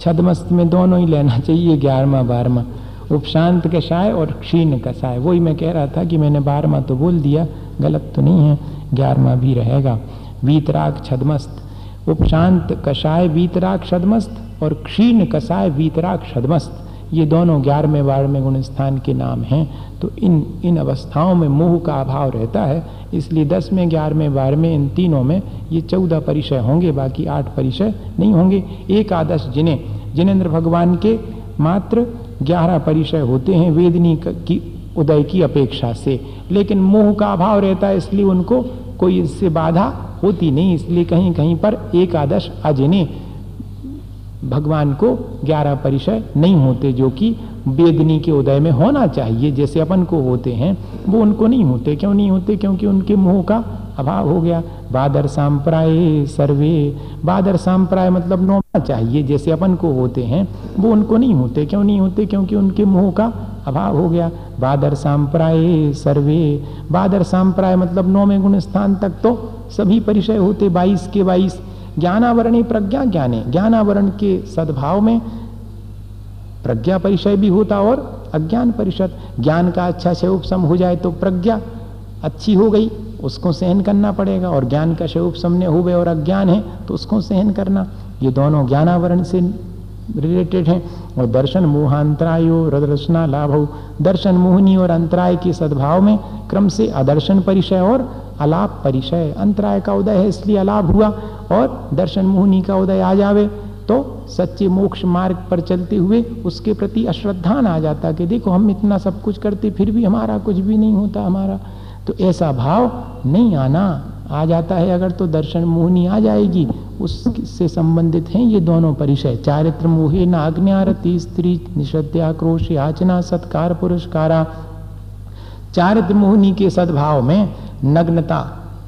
छदमस्त में दोनों ही लेना चाहिए, ग्यारहवा, बारहवा। उपशांत कषाय और क्षीण कषाय वही मैं कह रहा था कि मैंने बारहवा तो बोल दिया, गलत तो नहीं है, ग्यारहवा भी रहेगा। वीतराग छदमस्त। उपशांत कषाय वीतराग छदमस्त और क्षीण कषाय वीतराग छदमस्त। ये दोनों ग्यारहवें बारहवें गुण स्थान के नाम हैं। तो इन इन अवस्थाओं में मोह का अभाव रहता है, इसलिए दसवें, ग्यारहवें, बारहवें, इन तीनों में ये चौदह परिचय होंगे, बाकी आठ परिचय नहीं होंगे। एक आदर्श जिन्हें, जिनेन्द्र भगवान के मात्र ग्यारह परिचय होते हैं वेदनी की उदय की अपेक्षा से। लेकिन मोह का अभाव रहता है, इसलिए उनको कोई इससे बाधा होती नहीं। इसलिए कहीं कहीं पर एक आदर्श अजिने भगवान को ग्यारह परिचय नहीं होते, जो कि वेदनी के उदय में होना चाहिए। जैसे अपन को होते हैं, वो उनको नहीं होते। क्यों नहीं होते? क्योंकि उनके मोह का अभाव हो गया। बादर सांप्राय सर्वे। बादर सांप्राय मतलब नोना चाहिए, जैसे अपन को होते हैं, वो उनको नहीं होते। क्यों नहीं होते? क्योंकि उनके मोह का अभाव हो गया। बादर सांप्राय सर्वे। बादर सांप्राय मतलब नौवे गुण स्थान तक तो सभी परिचय होते, बाईस के बाईस। ज्ञानावरणी प्रज्ञा ज्ञाने। ज्ञानावरण के सद्भाव में प्रज्ञा परिचय भी होता और अज्ञान परिषद। ज्ञान का अच्छा से उपसम हो जाए तो प्रज्ञा अच्छी हो गई। उसको सहन करना पड़ेगा। और ज्ञान का से सामने हुए और अज्ञान है तो उसको सहन करना। ये दोनों ज्ञानावरण से रिलेटेड हैं। और दर्शन मोहांतरायो रदर्शना लाभ। हो दर्शन मोहनी और अंतराय के सद्भाव में क्रम से अदर्शन परिचय और अलाप परिचय। अंतराय का उदय है, इसलिए अलाभ हुआ और दर्शन मोहनी का उदय आ जावे। तो सच्चे मोक्ष मार्ग पर चलते हुए उसके प्रति अश्रद्धान आ जाता कि देखो हम इतना सब कुछ करते, फिर भी हमारा कुछ भी नहीं होता, हमारा तो ऐसा भाव नहीं आना, आ जाता है। अगर तो दर्शन मोहनी आ जाएगी, उससे संबंधित हैं ये दोनों परिचय। चारित्र मोहे नाग्ञारती स्त्री निषद्याक्रोश याचना, सत्कार, पुरस्कारा। चारित्र मोहनी के सद्भाव में नग्नता,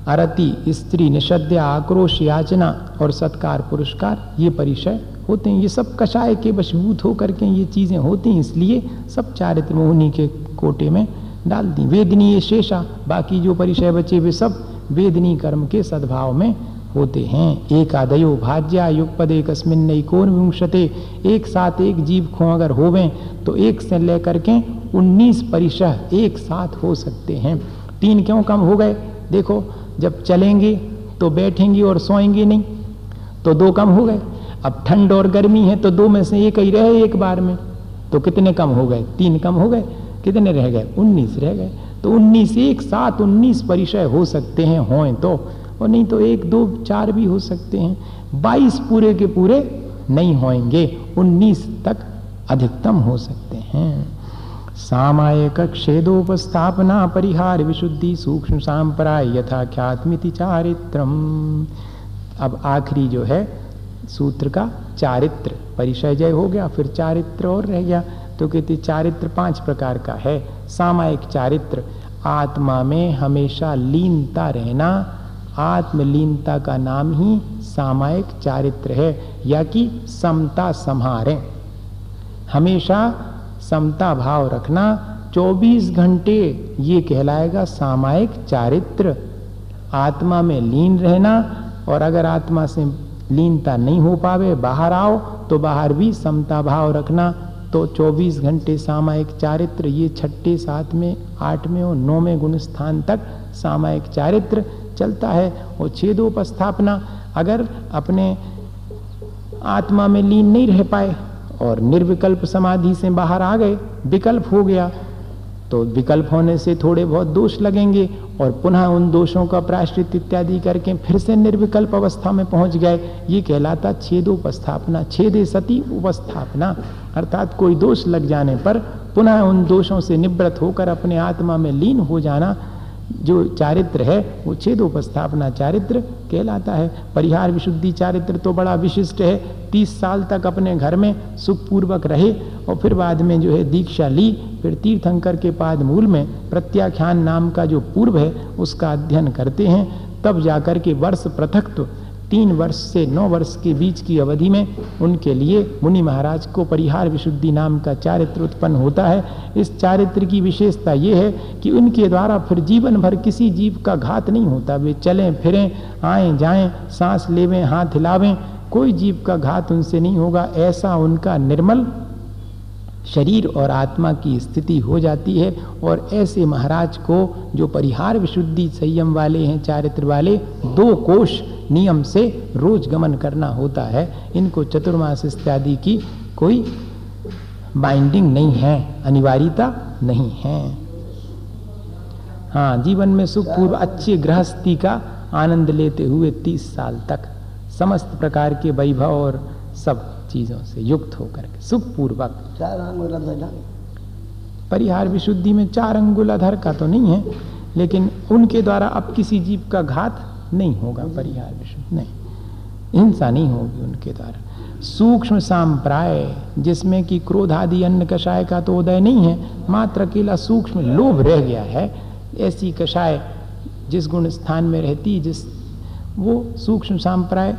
अरति, स्त्री निषद्या आक्रोश, याचना और सत्कार, पुरस्कार, ये परिचय होते हैं। ये सब कषाय के वशभूत होकर के ये चीज़ें होती हैं, इसलिए सब चारित्र मोहनी के कोटे में डाल दी। वेदनी ये शेषा, बाकी जो परिचय बचे वे सब वेदनी कर्म के सद्भाव में होते हैं। एक आदयो भाज्या, युगपद एक अस्मिन कौन विंशते। एक साथ एक जीव खो अगर होवें तो एक से लेकर के उन्नीस परिचय एक साथ हो सकते हैं। तीन क्यों कम हो गए? देखो, जब चलेंगे तो बैठेंगे और सोएँगे नहीं तो दो कम हो गए। अब ठंड और गर्मी है तो दो में से एक ही रहे एक बार में तो कितने कम हो गए? तीन कम हो गए। कितने रह गए? उन्नीस रह गए। तो उन्नीस एक साथ उन्नीस परिचय हो सकते हैं हों तो। और नहीं तो एक, दो, चार भी हो सकते हैं। बाईस पूरे के पूरे नहीं होंगे उन्नीस तक अधिकतम हो सकते हैं। सामायक क्षेदोपस्थापना परिहार विशुद्धि सूक्ष्म सांपराय यथा ख्यातमिति चारित्रम। अब आखिरी जो है, सूत्र का चारित्र। परिचय जय हो गया, फिर चारित्र और रह गया। तो कहते चारित्र पाँच प्रकार का है। सामायिक चारित्र, आत्मा में हमेशा लीनता रहना, आत्मलीनता का नाम ही सामायिक चारित्र है, या कि समता संहारे। हमेशा समता भाव रखना 24 घंटे ये कहलाएगा सामायिक चारित्र। आत्मा में लीन रहना, और अगर आत्मा से लीनता नहीं हो पावे, बाहर आओ तो बाहर भी समता भाव रखना तो 24 घंटे सामायिक चारित्र, ये छठे सात में आठ में और नौ में गुण स्थान तक सामायिक चारित्र चलता है और छेदोपस्थापना अगर अपने आत्मा में लीन नहीं रह पाए और निर्विकल्प समाधि से बाहर आ गए, विकल्प हो गया तो विकल्प होने से थोड़े बहुत दोष लगेंगे और पुनः उन दोषों का प्राश्रित इत्यादि करके फिर से निर्विकल्प अवस्था में पहुँच गए। ये कहलाता छेदोपस्थापना, छेदे सती उपस्थापना। अर्थात कोई दोष लग जाने पर पुनः उन दोषों से निवृत्त होकर अपने आत्मा में लीन हो जाना जो चारित्र है, वो छेद उपस्थापना चारित्र कहलाता है। परिहार विशुद्धि चारित्र तो बड़ा विशिष्ट है। तीस साल तक अपने घर में सुखपूर्वक रहे और फिर बाद में जो है दीक्षा ली। फिर तीर्थंकर के पाद मूल में प्रत्याख्यान नाम का जो पूर्व है, उसका अध्ययन करते हैं। तब जाकर के वर्ष पृथक तो तीन वर्ष से नौ वर्ष के बीच की अवधि में उनके लिए मुनि महाराज को परिहार विशुद्धि नाम का चारित्र उत्पन्न होता है। इस चारित्र की विशेषता ये है कि उनके द्वारा फिर जीवन भर किसी जीव का घात नहीं होता। वे चलें, फिरें, आए, जाएँ, सांस लेवें, हाथ हिलावें, कोई जीव का घात उनसे नहीं होगा। ऐसा उनका निर्मल शरीर और आत्मा की स्थिति हो जाती है और ऐसे महाराज को जो परिहार विशुद्धि संयम वाले हैं, चारित्र वाले, दो कोष नियम से रोज गमन करना होता है। इनको चतुर्मास इत्यादि की कोई बाइंडिंग नहीं है अनिवार्यता नहीं है। हाँ जीवन में सुखपूर्व अच्छी गृहस्थी का आनंद लेते हुए तीस साल तक समस्त प्रकार के वैभव और सब चीज़ों से युक्त होकर के सुखपूर्वक। चार अंगुल परिहार विशुद्धि में चार अंगुल अधर का तो नहीं है लेकिन उनके द्वारा अब किसी जीव का घात नहीं होगा परिहार विशुद्ध नहीं। हिंसा नहीं होगी उनके द्वारा। सूक्ष्म सांप्राय, जिसमें कि क्रोध आदि अन्न कषाय का तो उदय नहीं है, मात्र अकेला सूक्ष्म लोभ रह गया है, ऐसी कषाय जिस गुण स्थान में रहती, जिस वो सूक्ष्म सांप्राय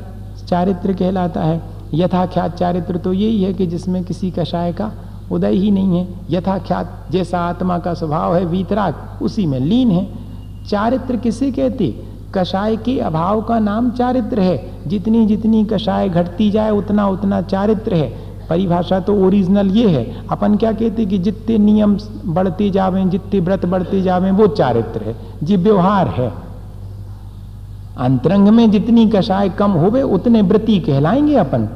चारित्र कहलाता है। यथाख्यात चारित्र तो यही है कि जिसमें किसी कषाय का उदय ही नहीं है। यथाख्यात जैसा आत्मा का स्वभाव है, वीतराग उसी में लीन है। चारित्र किसे कहते? कषाय के अभाव का नाम चारित्र है। जितनी जितनी कषाय घटती जाए, उतना उतना चारित्र है। परिभाषा तो ओरिजिनल ये है। अपन क्या कहते कि जितने नियम बढ़ते जावे, जितने व्रत बढ़ते जावे, वो चारित्र है। जी व्यवहार है। अंतरंग में जितनी कषाय कम होवे, उतने व्रती कहलाएँगे अपन।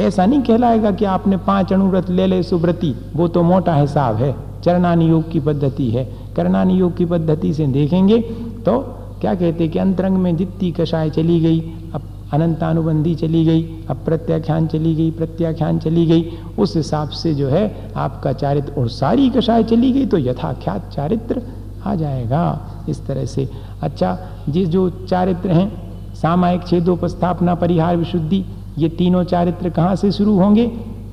ऐसा नहीं कहलाएगा कि आपने पाँच अणुव्रत ले ले, सुव्रती। वो तो मोटा हिसाब है। चरणानी योग की पद्धति है। करणानी योग की पद्धति से देखेंगे तो क्या कहते कि अंतरंग में जितनी कषाय चली गई, अब अनंतानुबंधी चली गई, अब प्रत्याख्यान चली गई, प्रत्याख्यान चली गई, उस हिसाब से जो है आपका चारित्र और सारी कषाय चली गई तो यथाख्यात चारित्र आ जाएगा। इस तरह से। अच्छा जिस जो चारित्र हैं, सामायिक छेदोपस्थापना परिहार विशुद्धि, ये तीनों चारित्र कहाँ से शुरू होंगे?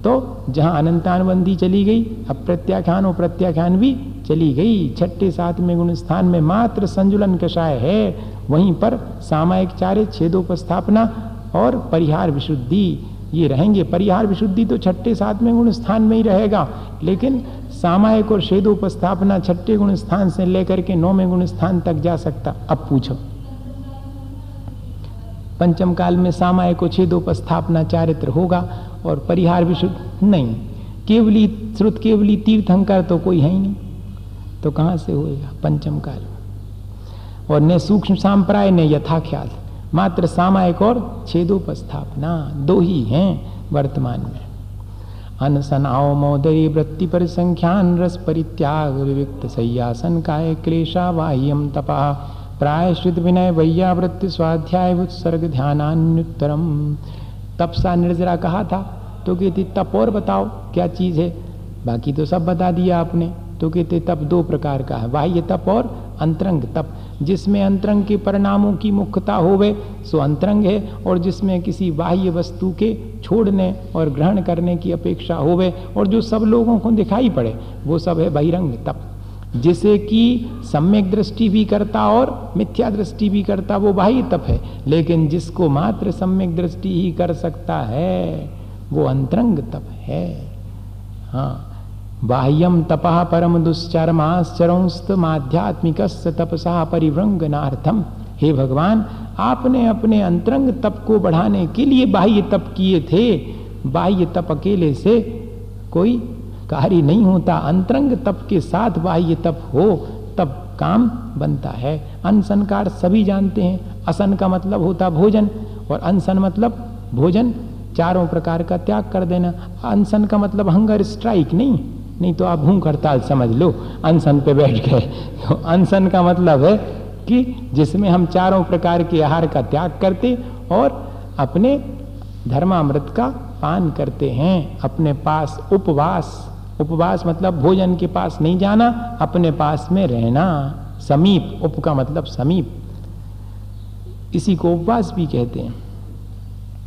तो जहाँ अनंतानुबंधी चली गई, अब प्रत्याख्यान और प्रत्याख्यान भी चली गई। छठे सातवें गुण स्थान में मात्र संजुलन कषाय है। वहीं पर सामायिक चारे छेदोपस्थापना और परिहार विशुद्धि। ये रहेंगे। परिहार विशुद्धि तो छठे सातवें गुण स्थान में ही रहेगा। लेकिन सामायिक और छेदोपस्थापना छठे गुण स्थान से लेकर के नौवें गुण स्थान तक जा सकता। अब पूछो। पंचम काल में सामाय को छेदोपस्थापना चारित्र होगा और परिहार विशुद्ध नहीं। केवली श्रुत, केवली तीर्थंकर तो कोई है ही नहीं। तो कहाँ से होएगा? पंचम काल में। और न सूक्ष्म सांप्राय न यथाख्याल मात्र सामायिक और छेदोपस्थापना। दो ही हैं वर्तमान में। अनसनाओ मोदरी वृत्ति पर संख्यान रस परित्याग विविक्त सयासन काय क्लेशा बाह्यम तपा। प्रायश्चित विनय वैयावृत्ति स्वाध्याय उत्सर्ग ध्यानान्युत्तरम। तपसा निर्जरा कहा था तो कहती, तप और बताओ, क्या चीज़ है? बाकी तो सब बता दिया आपने। तो कहते तप दो प्रकार का है। बाह्य तप और अंतरंग तप। जिसमें अंतरंग के परिणामों की मुख्यता होवे, सो अंतरंग है, और जिसमें किसी बाह्य वस्तु के छोड़ने और ग्रहण करने की अपेक्षा होवे, और जो सब लोगों को दिखाई पड़े, वो सब है बहिरंग तप। जिसे कि सम्यक दृष्टि भी करता और मिथ्या दृष्टि भी करता, वो बाह्य तप है। लेकिन जिसको मात्र सम्यक दृष्टि ही कर सकता है, वो अंतरंग तप है। हाँ बाह्यम तपा परम दुश्चरमाश्चरंस्त माध्यात्मिक तपसा परिव्रंगनार्थम हे भगवान, आपने अपने अंतरंग तप को बढ़ाने के लिए बाह्य तप किए थे। बाह्य तप अकेले से कोई कार्य नहीं होता। अंतरंग तप के साथ बाह्य तप हो, तब काम बनता है। अनसनकार सभी जानते हैं। असन का मतलब होता भोजन, और अनसन मतलब भोजन, चारों प्रकार का त्याग कर देना। अनसन का मतलब हंगर स्ट्राइक नहीं। नहीं तो आप भूख हड़ताल समझ लो अनसन पे बैठ गए। तो अनसन का मतलब है कि जिसमें हम चारों प्रकार के आहार का त्याग करते और अपने धर्मामृत का पान करते हैं। अपने पास उपवास उपवास मतलब भोजन के पास नहीं जाना, अपने पास में रहना। समीप, उप का मतलब समीप। इसी को उपवास भी कहते हैं।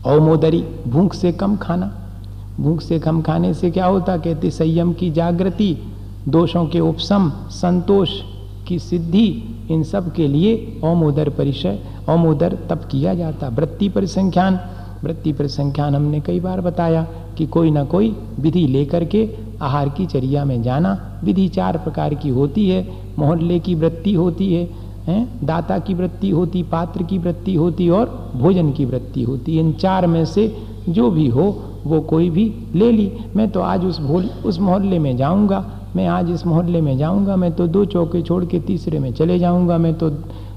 औमोदरी, भूख से कम खाना। भूख से कम खाने से क्या होता? कहते, संयम की जागृति, दोषों के उपशम, संतोष की सिद्धि, इन सब के लिए ओमोदर परिचय ओमोदर तप किया जाता। वृत्ति परिसंख्यान वृत्ति परिसंख्यान हमने कई बार बताया कि कोई ना कोई विधि लेकर के आहार की चर्या में जाना विधि चार प्रकार की होती है। मोहल्ले की वृत्ति होती है है? दाता की वृत्ति होती, पात्र की वृत्ति होती और भोजन की वृत्ति होती। इन चार में से जो भी हो, वो कोई भी ले ली। मैं तो आज उस भोल, उस मोहल्ले में जाऊँगा। मैं आज इस मोहल्ले में जाऊँगा। मैं तो दो चौके छोड़ के तीसरे में चले जाऊँगा। मैं तो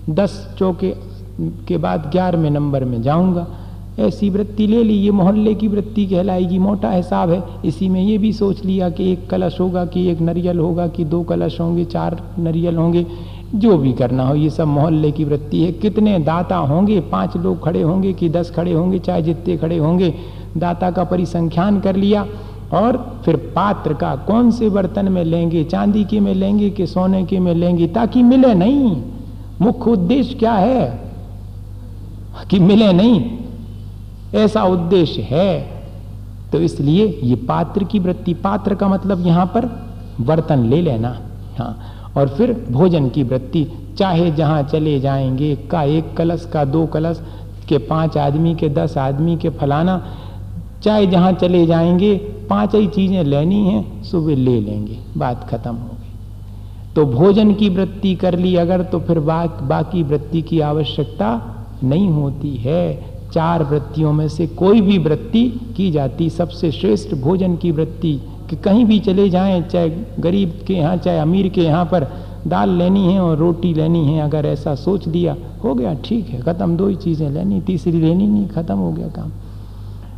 दस चौके के बाद ग्यारहवें नंबर में जाऊँगा। ऐसी वृत्ति ले ली। ये मोहल्ले की वृत्ति कहलाएगी। मोटा हिसाब है। इसी में ये भी सोच लिया कि एक कलश होगा, कि एक नरियल होगा, कि दो कलश होंगे, चार नरियल होंगे। जो भी करना हो, ये सब मोहल्ले की वृत्ति है। कितने दाता होंगे? पाँच लोग खड़े होंगे कि दस खड़े होंगे? चाहे जितने खड़े होंगे। दाता का परिसंख्यान कर लिया और फिर पात्र का कौन से बर्तन में लेंगे? चांदी के में लेंगे कि सोने के में लेंगे? ताकि मिले नहीं। मुख्य उद्देश्य क्या है? कि मिले नहीं। ऐसा उद्देश्य है। तो इसलिए ये पात्र की वृत्ति, पात्र का मतलब यहाँ पर बर्तन ले लेना। हाँ। और फिर भोजन की वृत्ति चाहे जहाँ चले जाएँगे का एक कलश का दो कलश के पाँच आदमी के दस आदमी के फलाना चाहे जहाँ चले जाएँगे पाँच ही चीज़ें लेनी है सुबह ले लेंगे बात खत्म हो गई। तो भोजन की वृत्ति कर ली अगर तो फिर बा, बाकी वृत्ति की आवश्यकता नहीं होती है। चार वृत्तियों में से कोई भी वृत्ति की जाती सबसे श्रेष्ठ भोजन की वृत्ति कि कहीं भी चले जाएँ, चाहे गरीब के यहाँ, चाहे अमीर के यहाँ पर दाल लेनी है और रोटी लेनी है, अगर ऐसा सोच दिया, हो गया, ठीक है, खत्म, दो ही चीज़ें लेनी, तीसरी लेनी नहीं, खत्म हो गया काम।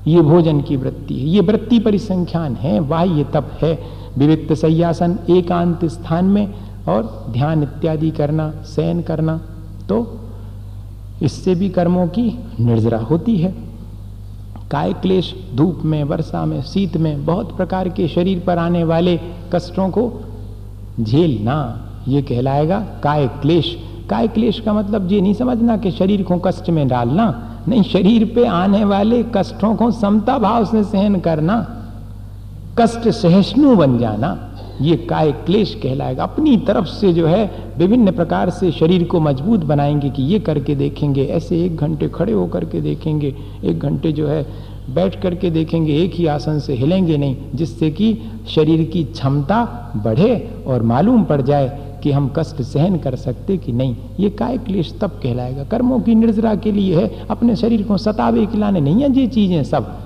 ये भोजन की वृत्ति है, ये वृत्ति परिसंख्यान है, बाह्य तप है। विविक्त सयासन एकांत स्थान में और ध्यान इत्यादि करना, शयन करना तो इससे भी कर्मों की निर्जरा होती है। काय क्लेश, धूप में, वर्षा में, शीत में, बहुत प्रकार के शरीर पर आने वाले कष्टों को झेलना ये कहलाएगा काय क्लेश। काय क्लेश का मतलब ये नहीं समझना कि शरीर को कष्ट में डालना। नहीं, शरीर पे आने वाले कष्टों को समता भाव से सहन करना। कष्ट सहिष्णु बन जाना। ये काय क्लेश कहलाएगा? अपनी तरफ़ से जो है, विभिन्न प्रकार से शरीर को मज़बूत बनाएँगे कि ये करके देखेंगे, ऐसे एक घंटे खड़े होकर के देखेंगे, एक घंटे जो है, बैठ करके देखेंगे, एक ही आसन से हिलेंगे नहीं, जिससे कि शरीर की क्षमता बढ़े और मालूम पड़ जाए कि हम कष्ट सहन कर सकते कि नहीं। ये काय क्लेश तब कहलाएगा? कर्मों की निर्जरा के लिए है, अपने शरीर को सतावे खिलाने नहीं है, ये चीज़ें सब।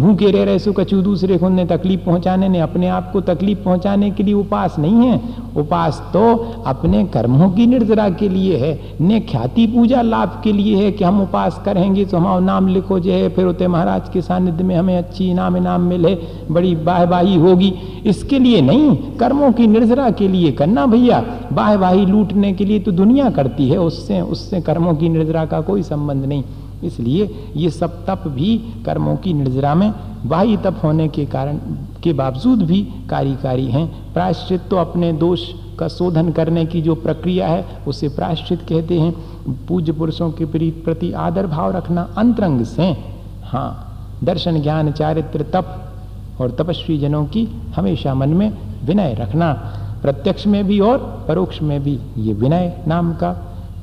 भूखे रह रहे कचू दूसरे को तकलीफ़ पहुँचाने ने अपने आप को तकलीफ़ पहुँचाने के लिए उपास नहीं है। उपास तो अपने कर्मों की निर्जरा के लिए है, ने ख्याति पूजा लाभ के लिए है कि हम उपास करेंगे तो हमारा नाम लिखो जो है, फिर होते महाराज के सानिध्य में हमें अच्छी इनाम इनाम मिले, बड़ी बाहबाही होगी। इसके लिए नहीं, कर्मों की निर्जरा के लिए करना भैया। बाहबाही लूटने के लिए तो दुनिया करती है, उससे उससे कर्मों की निर्जरा का कोई संबंध नहीं। इसलिए ये सब तप भी कर्मों की निर्जरा में बाह्य तप होने के कारण, के बावजूद भी कार्यकारी हैं। प्रायश्चित तो अपने दोष का शोधन करने की जो प्रक्रिया है, उसे प्रायश्चित कहते हैं। पूज्य पुरुषों के प्रति आदर भाव रखना अंतरंग से। हाँ दर्शन, ज्ञान, चारित्र, तप और तपस्वी जनों की हमेशा मन में विनय रखना। प्रत्यक्ष में भी और परोक्ष में भी ये विनय नाम का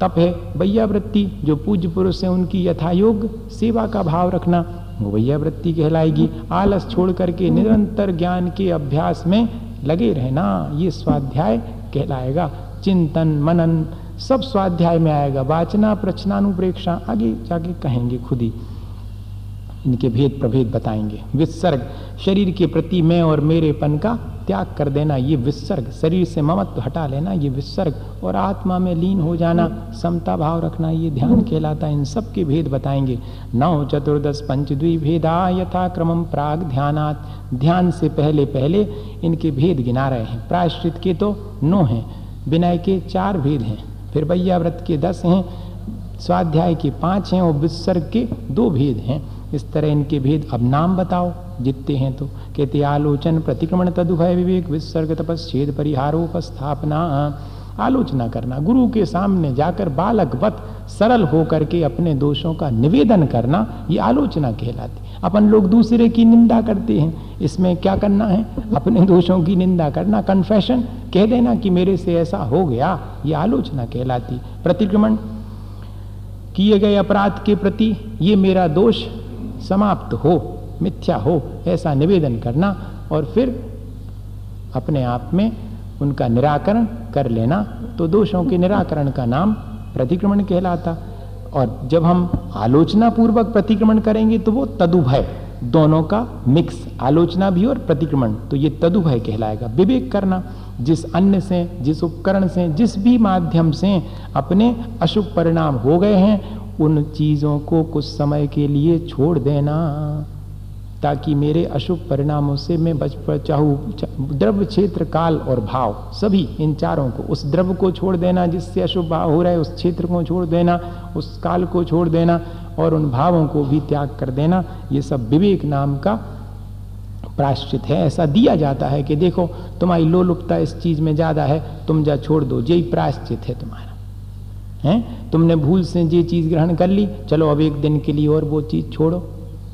तप है भैया वृत्ति, जो पूज्य पुरुष है, उनकी यथायोग सेवा का भाव रखना, वो भैया वृत्ति कहलाएगी। आलस छोड़ करके निरंतर ज्ञान के अभ्यास में लगे रहना, ये स्वाध्याय कहलाएगा। चिंतन, मनन, सब स्वाध्याय में आएगा। वाचना प्रचनानुप्रेक्षा आगे जाके कहेंगे खुद ही। इनके भेद प्रभेद बताएँगे। विसर्ग, शरीर के प्रति मैं और मेरेपन का त्याग कर देना, ये विसर्ग। शरीर से ममत्व हटा लेना, ये विसर्ग। और आत्मा में लीन हो जाना, समता भाव रखना, ये ध्यान कहलाता है। इन सब के भेद बताएँगे। नौ, चतुर्दश, पंचद्वी, भेदा यथा क्रम प्राग, ध्यानात। ध्यान से पहले पहले इनके भेद गिना रहे हैं। प्रायश्चित के तो नौ हैं, विनय के चार भेद हैं, फिर व्रत के दस हैं, स्वाध्याय के पाँच हैं और विसर्ग के दो भेद हैं। इस तरह इनके भेद अब नाम बताओ। जितते हैं तो कहते, आलोचन प्रतिक्रमण तदुभय विवेक, विसर्ग तपस्छेद परिहारोपस्थापना आलोचना करना, गुरु के सामने जाकर बालक वत सरल होकर के अपने दोषों का निवेदन करना, ये आलोचना कहलाती। अपन लोग दूसरे की निंदा करते हैं, इसमें क्या करना है? अपने दोषों की निंदा करना कन्फेशन कह देना कि मेरे से ऐसा हो गया, ये आलोचना कहलाती। प्रतिक्रमण किए गए अपराध के प्रति ये मेरा दोष समाप्त हो, मिथ्या हो, ऐसा निवेदन करना और फिर अपने आप में उनका निराकरण कर लेना। तो दोषों के निराकरण का नाम प्रतिक्रमण कहलाता और जब हम आलोचना पूर्वक प्रतिक्रमण करेंगे तो वो तदुभय। दोनों का मिक्स आलोचना भी और प्रतिक्रमण तो ये तदुभय कहलाएगा। विवेक करना, जिस अन्य से, जिस उपकरण से, जिस भी माध्यम से अपने अशुभ परिणाम हो गए हैं, उन चीज़ों को कुछ समय के लिए छोड़ देना, ताकि मेरे अशुभ परिणामों से मैं बच चाहूँ द्रव्य क्षेत्र, काल और भाव, सभी, इन चारों को, उस द्रव्य को छोड़ देना, जिससे अशुभ भाव हो रहा है, उस क्षेत्र को छोड़ देना, उस काल को छोड़ देना और उन भावों को भी त्याग कर देना, ये सब विवेक नाम का प्राश्चित है। ऐसा दिया जाता है कि देखो, तुम्हारी लोलुपता इस चीज़ में ज़्यादा है, तुम जा छोड़ दो, यही प्राश्चित है तुम्हारा। है? तुमने भूल से ये चीज़ ग्रहण कर ली, चलो अब एक दिन के लिए और वो चीज़ छोड़ो,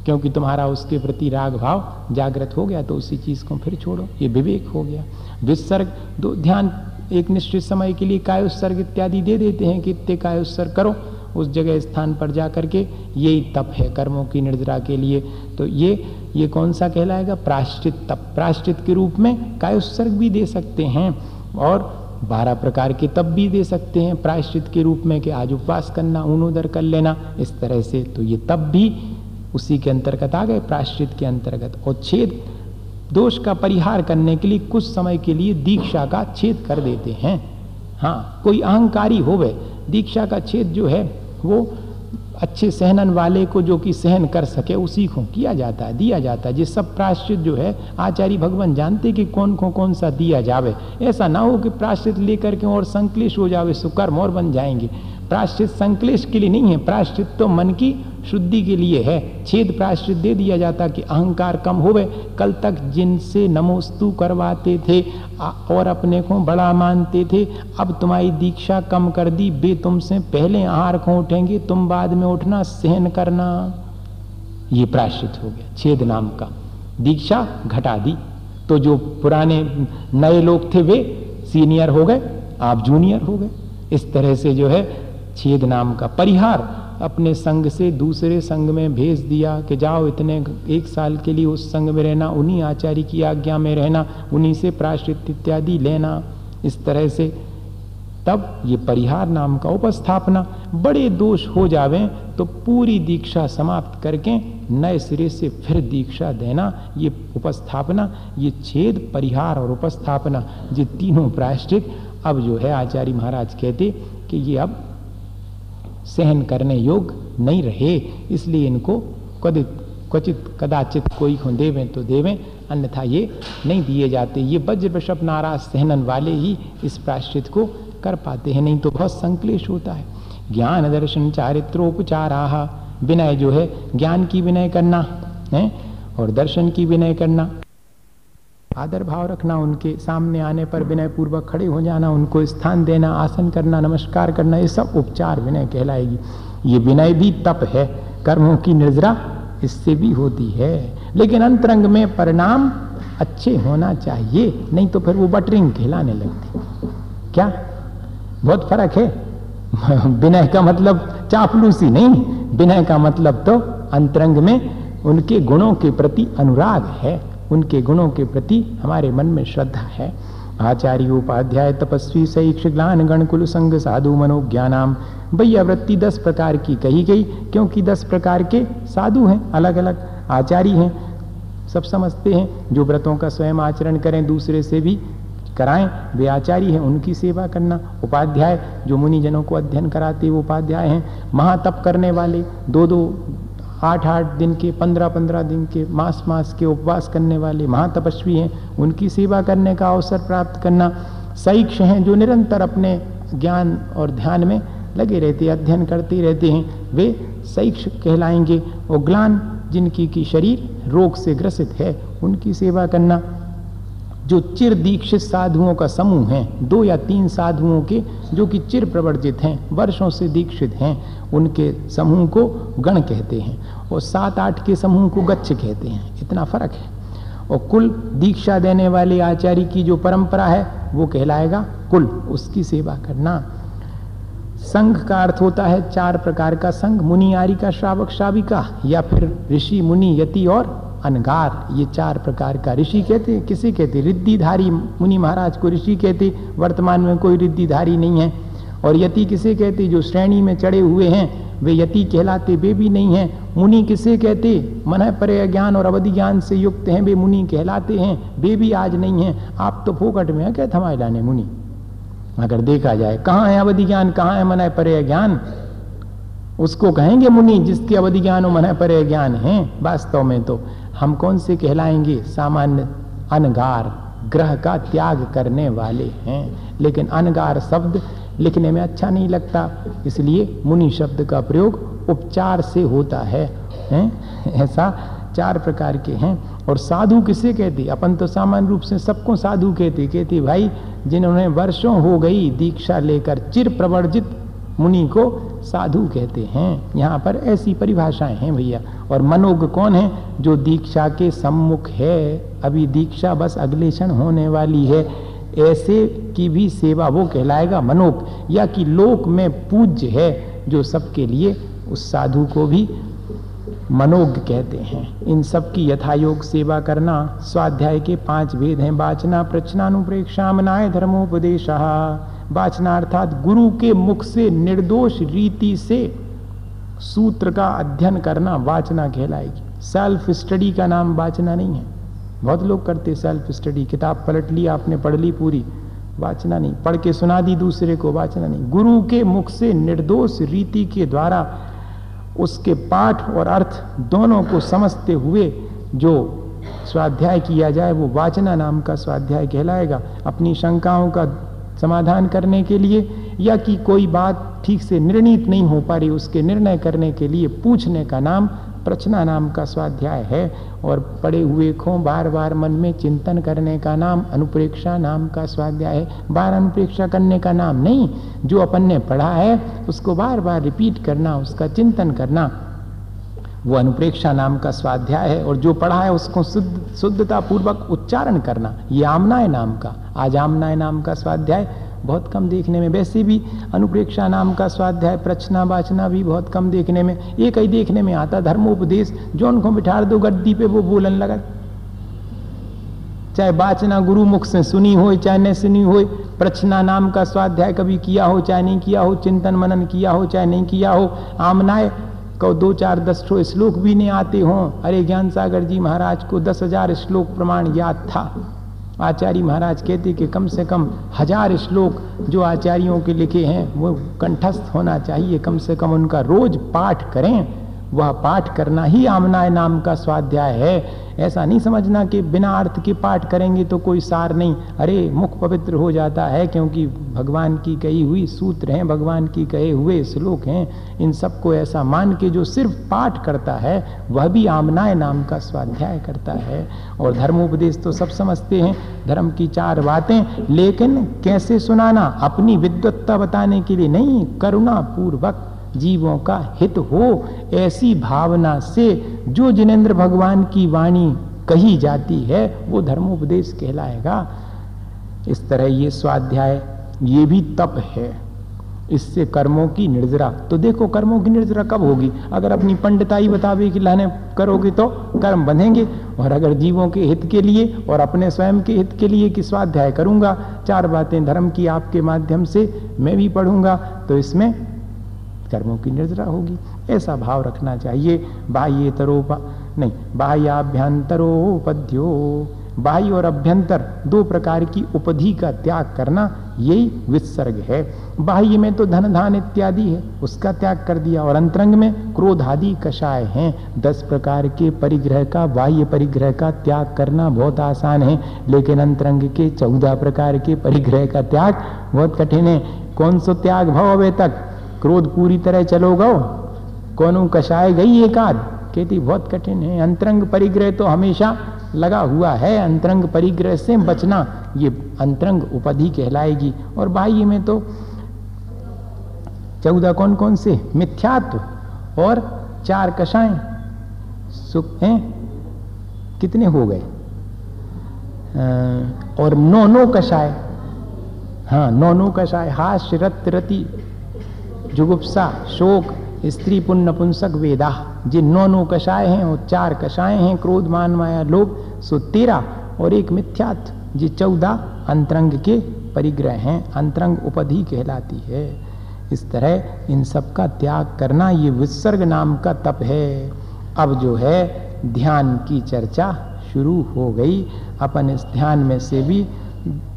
क्योंकि तुम्हारा उसके प्रति राग भाव जागृत हो गया तो उसी चीज़ को फिर छोड़ो। ये विवेक हो गया। विसर्ग, दो ध्यान, एक निश्चित समय के लिए काय उत्सर्ग इत्यादि दे देते हैं कि इतने काय उत्सर्ग करो उस जगह स्थान पर जा करके यही तप है, कर्मों की निर्जरा के लिए। तो ये ये कौन सा कहलाएगा? प्राश्चित तप। प्राश्चित के रूप में काय उत्सर्ग भी दे सकते हैं और बारह प्रकार के तप भी दे सकते हैं। प्रायश्चित के रूप में कि आज उपवास करना, ऊन उदर कर लेना, इस तरह से। तो ये तप भी उसी के अंतर्गत आ गए, प्राश्चित के अंतर्गत। और छेद, दोष का परिहार करने के लिए कुछ समय के लिए दीक्षा का छेद कर देते हैं। हाँ कोई अहंकारी होवे, दीक्षा का छेद जो है, वो अच्छे सहनन वाले को जो कि सहन कर सके, उसी को किया जाता है, दिया जाता है। जिस सब प्राश्चित जो है, आचार्य भगवान जानते कि कौन को कौन सा दिया जावे। ऐसा ना हो कि प्राश्चित लेकर के और संकलिश हो जावे, सुकर्म और बन जाएँगे। प्राश्चित संकलेश के लिए नहीं है। प्राश्चित तो मन की शुद्धि के लिए है। छेद प्राश्चित दे दिया जाता कि अहंकार कम होवे। कल तक जिनसे नमोस्तु करवाते थे और अपने को बड़ा मानते थे, अब तुम्हारी दीक्षा कम कर दी। बे तुमसे पहले आहार को उठेंगे, तुम बाद में उठना, सहन करना। ये प्राश्चित हो गया। छेद नाम का। दीक्षा घटा दी। तो जो पुराने नए लोग थे, वे सीनियर हो गए, आप जूनियर हो गए। इस तरह से जो है छेद नाम का परिहार अपने संग से दूसरे संग में भेज दिया कि जाओ इतने एक साल के लिए उस संग में रहना, उन्हीं आचार्य की आज्ञा में रहना, उन्हीं से प्राश्चित इत्यादि लेना। इस तरह से तब ये परिहार नाम का उपस्थापना। बड़े दोष हो जावे तो पूरी दीक्षा समाप्त करके नए सिरे से फिर दीक्षा देना, ये उपस्थापना, ये छेद, परिहार और उपस्थापना, ये तीनों प्रायश्चित। अब जो है आचार्य महाराज कहते कि ये अब सहन करने योग नहीं रहे, इसलिए इनको कदित क्वचित कदाचित कोई को देवें तो देवें, अन्यथा ये नहीं दिए जाते। ये वज्र वृषभ नाराज़ सहनन वाले ही इस प्राश्चित को कर पाते हैं। नहीं तो बहुत संकलेश होता है। ज्ञान दर्शन चारित्रोपचारा, विनय जो है ज्ञान की विनय करना, है? और दर्शन की विनय करना। आदर भाव रखना उनके सामने आने पर विनय पूर्वक खड़े हो जाना, उनको स्थान देना, आसन करना, नमस्कार करना, ये सब उपचार विनय कहलाएगी। ये विनय भी तप है, कर्मों की निर्जरा इससे भी होती है। लेकिन अंतरंग में परिणाम अच्छे होना चाहिए, नहीं तो फिर वो बटरिंग खिलाने लगती। क्या? बहुत फ़र्क है? (laughs) विनय का मतलब चापलूसी नहीं, विनय का मतलब तो अंतरंग में उनके गुणों के प्रति अनुराग है। उनके गुणों के प्रति हमारे मन में श्रद्धा है। आचार्य उपाध्याय तपस्वी सैक्ष ग्लान गणकुल संग साधु मनोज्ञानाम। वृत्ति दस प्रकार की कही गई, क्योंकि दस प्रकार के साधु हैं अलग अलग आचार्य हैं। सब समझते हैं, जो व्रतों का स्वयं आचरण करें, दूसरे से भी कराएँ, वे आचार्य हैं, उनकी सेवा करना। उपाध्याय, जो मुनि जनों को अध्ययन कराते, वो उपाध्याय हैं। महातप करने वाले दो दो आठ आठ दिन के, पंद्रह पंद्रह दिन के, मास मास के उपवास करने वाले महातपस्वी हैं, उनकी सेवा करने का अवसर प्राप्त करना सैक्ष हैं जो निरंतर अपने ज्ञान और ध्यान में लगे रहते, अध्ययन करते रहते हैं। वे सैक्ष कहलाएँगे। और ग्लान जिनकी की शरीर रोग से ग्रसित है, उनकी सेवा करना जो चिर दीक्षित साधुओं का समूह है, दो या तीन साधुओं के जो कि चिर प्रवर्जित हैं, वर्षों से दीक्षित हैं, उनके समूह को गण कहते हैं और सात आठ के समूह को गच्छ कहते हैं। इतना फ़र्क है। और कुल दीक्षा देने वाले आचार्य की जो परंपरा है, वो कहलाएगा कुल। उसकी सेवा करना। संघ का अर्थ होता है चार प्रकार का संघ, मुनि आरी का, श्रावक, श्राविका या फिर ऋषि, मुनि, यति और अनगार, ये चार प्रकार का ऋषि कहते किसे कहते रिद्धिधारी मुनि महाराज को ऋषि कहते वर्तमान में कोई रिद्धिधारी नहीं है। और यति किसे कहते जो श्रेणी में चढ़े हुए हैं, वे यति कहलाते वे भी नहीं हैं। मुनि किसे कहते मन पर ज्ञान और अवधि ज्ञान से युक्त हैं, वे मुनि कहलाते हैं। वे भी आज नहीं हैं। आप तो फोकट में है क्या थमाए लाने मुनि। अगर देखा जाए, कहाँ है अवधि ज्ञान, कहाँ है मन पर ज्ञान उसको कहेंगे मुनि, जिसके अवधि ज्ञान और मन पर ज्ञान है। वास्तव में तो हम कौन से कहलाएँगे? सामान्य अनगार, ग्रह का त्याग करने वाले हैं। लेकिन अनगार शब्द लिखने में अच्छा नहीं लगता। इसलिए मुनि शब्द का प्रयोग उपचार से होता है। हैं? ऐसा चार प्रकार के हैं। और साधु किसे कहते? अपन तो सामान्य रूप से सबको साधु कहते। कहते, भाई, जिन्होंने वर्षों हो गई दीक्षा लेकर चिर प्रवर्जित मुनि को साधु कहते हैं। यहाँ पर ऐसी परिभाषाएँ हैं भैया। और मनोग कौन है? जो दीक्षा के सम्मुख है। अभी दीक्षा बस अगले क्षण होने वाली है। ऐसे की भी सेवा वो कहलाएगा मनोक या कि लोक में पूज्य है, जो सबके लिए उस साधु को भी मनोज्ञ कहते हैं। इन सब की यथायोग सेवा करना, स्वाध्याय के पाँच भेद हैं, वाचना प्रचनानुप्रेक्षा मनाय धर्मोपदेश। वाचना अर्थात गुरु के मुख से निर्दोष रीति से सूत्र का अध्ययन करना वाचना कहलाएगी। सेल्फ स्टडी का नाम वाचना नहीं है। बहुत लोग करते सेल्फ स्टडी किताब पलट ली, आपने पढ़ ली पूरी। वाचना नहीं। पढ़ के सुना दी दूसरे को, वाचना नहीं। गुरु के मुख से निर्दोष रीति के द्वारा उसके पाठ और अर्थ दोनों को समझते हुए जो स्वाध्याय किया जाए, वो वाचना नाम का स्वाध्याय कहलाएगा। अपनी शंकाओं का समाधान करने के लिए, या कि कोई बात ठीक से निर्णित नहीं हो पा रही, उसके निर्णय करने के लिए पूछने का नाम, प्रचना नाम का स्वाध्याय है, और पड़े हुए खो बार बार मन में चिंतन करने का नाम, अनुप्रेक्षा नाम का स्वाध्याय है। बार अनुप्रेक्षा करने का नाम नहीं, जो अपन ने पढ़ा है, उसको बार बार रिपीट करना, उसका चिंतन करना वो अनुप्रेक्षा नाम का स्वाध्याय है और जो पढ़ा है उसको शुद्ध शुद्धता पूर्वक उच्चारण करना, ये आमनाय नाम का, आज आमनाय नाम का स्वाध्याय बहुत कम देखने में, वैसे भी अनुप्रेक्षा नाम का स्वाध्याय प्रचना वाचना भी बहुत कम देखने में, एक ही देखने में आता, धर्मोपदेश जो उनको बिठा दो गद्दी पे, वो बोलन लगा। चाहे वाचना गुरु मुख से सुनी हो, चाहे नहीं सुनी हो प्रचना नाम का स्वाध्याय कभी किया हो, चाहे नहीं किया हो, चिंतन मनन किया हो, चाहे नहीं किया हो, आमनाय को दो चार दस ठो श्लोक भी नहीं आते हों। अरे ज्ञान सागर जी महाराज को दस हज़ार श्लोक प्रमाण याद था। आचार्य महाराज कहते कि कम से कम हज़ार श्लोक जो आचार्यों के लिखे हैं, वो कंठस्थ होना चाहिए। कम से कम उनका रोज पाठ करें। वह पाठ करना ही आमनाय नाम का स्वाध्याय है। ऐसा नहीं समझना कि बिना अर्थ के पाठ करेंगे तो कोई सार नहीं। अरे, मुख पवित्र हो जाता है क्योंकि भगवान की कही हुई सूत्र हैं, भगवान की कहे हुए श्लोक हैं। इन सबको ऐसा मान के जो सिर्फ़ पाठ करता है, वह भी आमनाय नाम का स्वाध्याय करता है। और धर्मोपदेश तो सब समझते हैं, धर्म की चार बातें। लेकिन कैसे सुनाना? अपनी विद्वत्ता बताने के लिए नहीं करुणा पूर्वक जीवों का हित हो, ऐसी भावना से जो जिनेन्द्र भगवान की वाणी कही जाती है, वो धर्मोपदेश कहलाएगा। इस तरह ये स्वाध्याय, ये भी तप है। इससे कर्मों की निर्जरा तो देखो कर्मों की निर्जरा कब होगी? अगर अपनी पंडिताई बतावे कि लाने करोगे तो कर्म बंधेंगे। और अगर जीवों के हित के लिए और अपने स्वयं के हित के लिए कि स्वाध्याय करूँगा, चार बातें धर्म की आपके माध्यम से मैं भी पढ़ूँगा तो इसमें कर्मों की निर्जरा होगी। ऐसा भाव रखना चाहिए। बाह्य तरोपा, नहीं बाह्याभ्यंतरोपध्यो बाह्य और अभ्यंतर दो प्रकार की उपधि का त्याग करना यही विसर्ग है। बाह्य में तो धन धान इत्यादि है, उसका त्याग कर दिया। और अंतरंग में क्रोध आदि कषाय हैं। दस प्रकार के परिग्रह का, बाह्य परिग्रह का त्याग करना बहुत आसान है। लेकिन अंतरंग के चौदह प्रकार के परिग्रह का त्याग बहुत कठिन है। कौन सो त्याग भाव अवे तक? क्रोध पूरी तरह चलो गो कौन कषाय गई आध कहती बहुत कठिन है। अंतरंग परिग्रह तो हमेशा लगा हुआ है। अंतरंग परिग्रह से बचना ये अंतरंग उपाधि कहलाएगी। और बाह्य में तो चौदह कौन कौन से? मिथ्यात्व और चार कषाएँ सुख हैं? कितने हो गए? और नौ नौ कषाय हाँ नौ नौ कषाय हास्य रत रति जुगुप्सा, शोक, स्त्री पुण्य पुंसक वेदा, जिन नौ नौ कषाय हैं और चार कषाय हैं, क्रोध, मान, माया, लोभ, सो तेरह और एक मिथ्यात्व जी चौदह अंतरंग के परिग्रह हैं। अंतरंग उपधि कहलाती है। इस तरह इन सब का त्याग करना ये विसर्ग नाम का तप है। अब जो है, ध्यान की चर्चा शुरू हो गई। अपन इस ध्यान में से भी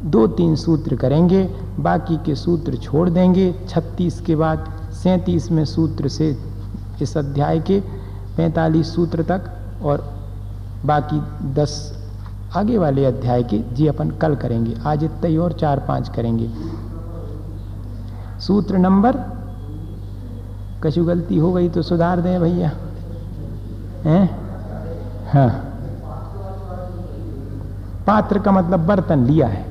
दो तीन सूत्र करेंगे, बाकी के सूत्र छोड़ देंगे। छत्तीस के बाद सैंतीस में सूत्र से इस अध्याय के पैंतालीस सूत्र तक और बाकी दस आगे वाले अध्याय के जी अपन कल करेंगे। आज इतने और चार पाँच करेंगे। सूत्र नंबर? कछु गलती हो गई तो सुधार दें भैया। हैं? हाँ। पात्र का मतलब बर्तन लिया है।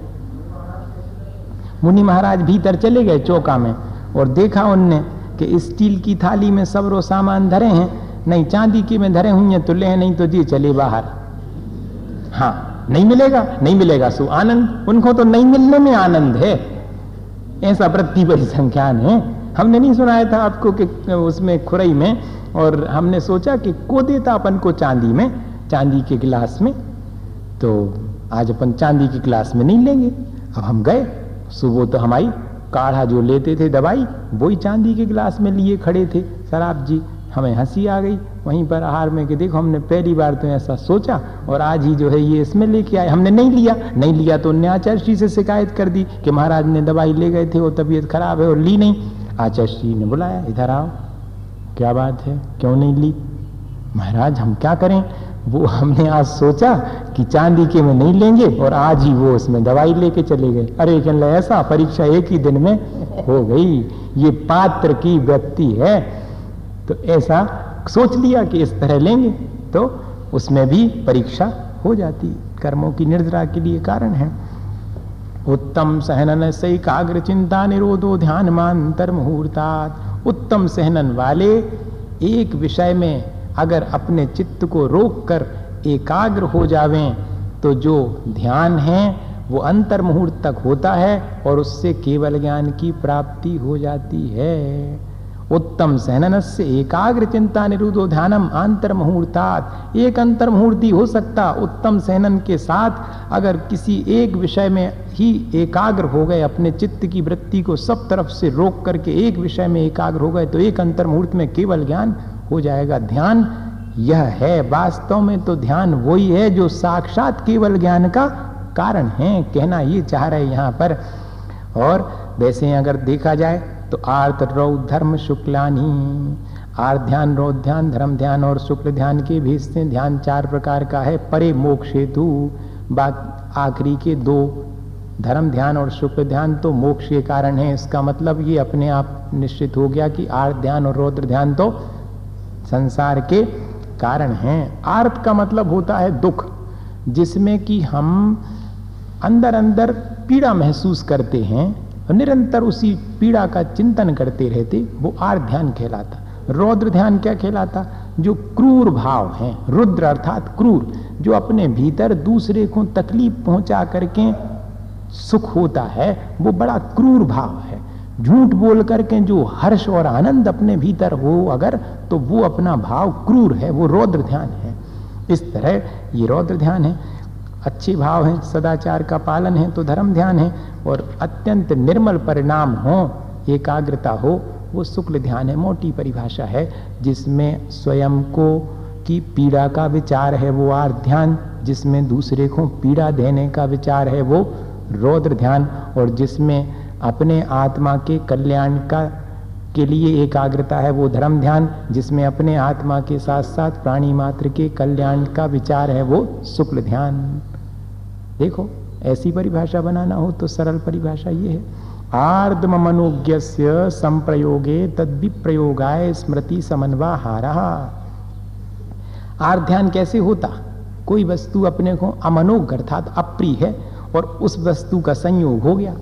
मुनि महाराज भीतर चले गए चौका में और देखा उनने कि स्टील की थाली में सब रो सामान धरे हैं, नहीं चांदी की में धरे हुए हैं तो ले, नहीं तो जी चले बाहर। हाँ नहीं मिलेगा नहीं मिलेगा सु आनंद, उनको तो नहीं मिलने में आनंद है। ऐसा वृत्ति परिसंख्यान है हमने नहीं सुनाया था आपको कि उसमें खुरई में और हमने सोचा कि को देता अपन को चांदी में, चांदी के गिलास में तो आज अपन चांदी के गिलास में नहीं लेंगे। अब हम गए, सुबह तो हमारी काढ़ा जो लेते थे दवाई, वही चांदी के गिलास में लिए खड़े थे। शराब जी, हमें हँसी आ गई, वहीं पर आहार में कि देखो, हमने पहली बार तो ऐसा सोचा, और आज ही जो है ये इसमें लेके आए। हमने नहीं लिया नहीं लिया तो उनने आचार्य से शिकायत कर दी कि महाराज ने दवाई ले गए थे, वो तबीयत खराब है और ली नहीं। आचार्य ने बुलाया, इधर आओ। क्या बात है? क्यों नहीं ली? महाराज, हम क्या करें? वो हमने आज सोचा कि चांदी के में नहीं लेंगे और आज ही वो उसमें दवाई लेके चले गए। अरे कहने ऐसा परीक्षा एक ही दिन में हो गई, ये पात्र की व्यक्ति है। तो ऐसा सोच लिया कि इस तरह लेंगे तो उसमें भी परीक्षा हो जाती। कर्मों की निर्जरा के लिए कारण है। उत्तम सहनन से एकाग्र चिंता निरोधो ध्यान मांतर मुहूर्तात। उत्तम सहनन वाले एक विषय में अगर अपने चित्त को रोक कर एकाग्र हो जावें तो जो ध्यान है, वो अंतर मुहूर्त तक होता है और उससे केवल ज्ञान की प्राप्ति हो जाती है। उत्तम सहनन से एकाग्र चिंता निरुदो ध्यानम अंतर मुहूर्तात एक अंतर मुहूर्ति हो सकता उत्तम सहनन के साथ अगर किसी एक विषय में ही एकाग्र हो गए, अपने चित्त की वृत्ति को सब तरफ़ से रोक करके एक विषय में एकाग्र हो गए तो एक अंतर मुहूर्त में केवल ज्ञान हो जाएगा ध्यान। यह है, वास्तव में तो ध्यान वही है जो साक्षात केवल ज्ञान का कारण है, कहना ये चाह रहे यहाँ पर। और वैसे अगर देखा जाए तो आर्त, रौ, धर्म, शुक्लानी आर्थ ध्यान, रौ ध्यान, धर्म ध्यान और शुक्ल ध्यान के भी से ध्यान चार प्रकार का है। परे मोक्ष हेतु, बात आखिरी के दो, धर्म ध्यान और शुक्ल ध्यान तो मोक्ष के कारण है। इसका मतलब ये अपने आप निश्चित हो गया कि आर ध्यान और रौद्र ध्यान तो संसार के कारण हैं। आर्थ का मतलब होता है दुख, जिसमें कि हम अंदर अंदर पीड़ा महसूस करते हैं और निरंतर उसी पीड़ा का चिंतन करते रहते, वो आर्थ ध्यान कहलाता। रौद्र ध्यान क्या कहलाता? जो क्रूर भाव हैं। रुद्र अर्थात क्रूर, जो अपने भीतर दूसरे को तकलीफ़ पहुँचा करके सुख होता है, वो बड़ा क्रूर भाव है। झूठ बोल करके जो हर्ष और आनंद अपने भीतर हो अगर तो वो अपना भाव क्रूर है, वो रौद्र ध्यान है। इस तरह ये रौद्र ध्यान है। अच्छे भाव हैं, सदाचार का पालन है तो धर्म ध्यान है। और अत्यंत निर्मल परिणाम हो, एकाग्रता हो, वो शुक्ल ध्यान है, मोटी परिभाषा है, जिसमें स्वयं को की पीड़ा का विचार है, वो आर ध्यान। जिसमें दूसरे को पीड़ा देने का विचार है, वो रौद्र ध्यान। और जिसमें अपने आत्मा के कल्याण का, के लिए एकाग्रता है, वो धर्म ध्यान, जिसमें अपने आत्मा के साथ साथ प्राणी मात्र के कल्याण का विचार है, वो शुक्ल ध्यान। देखो, ऐसी परिभाषा बनाना हो तो सरल परिभाषा ये है। आर्दम मनोज्ञ संप्रयोगे तद्विप्रयोगाय स्मृति समन्वा हारा आर्ध्यान कैसे होता? कोई वस्तु अपने को अमनोग अर्थात अप्रिय है और उस वस्तु का संयोग हो गया।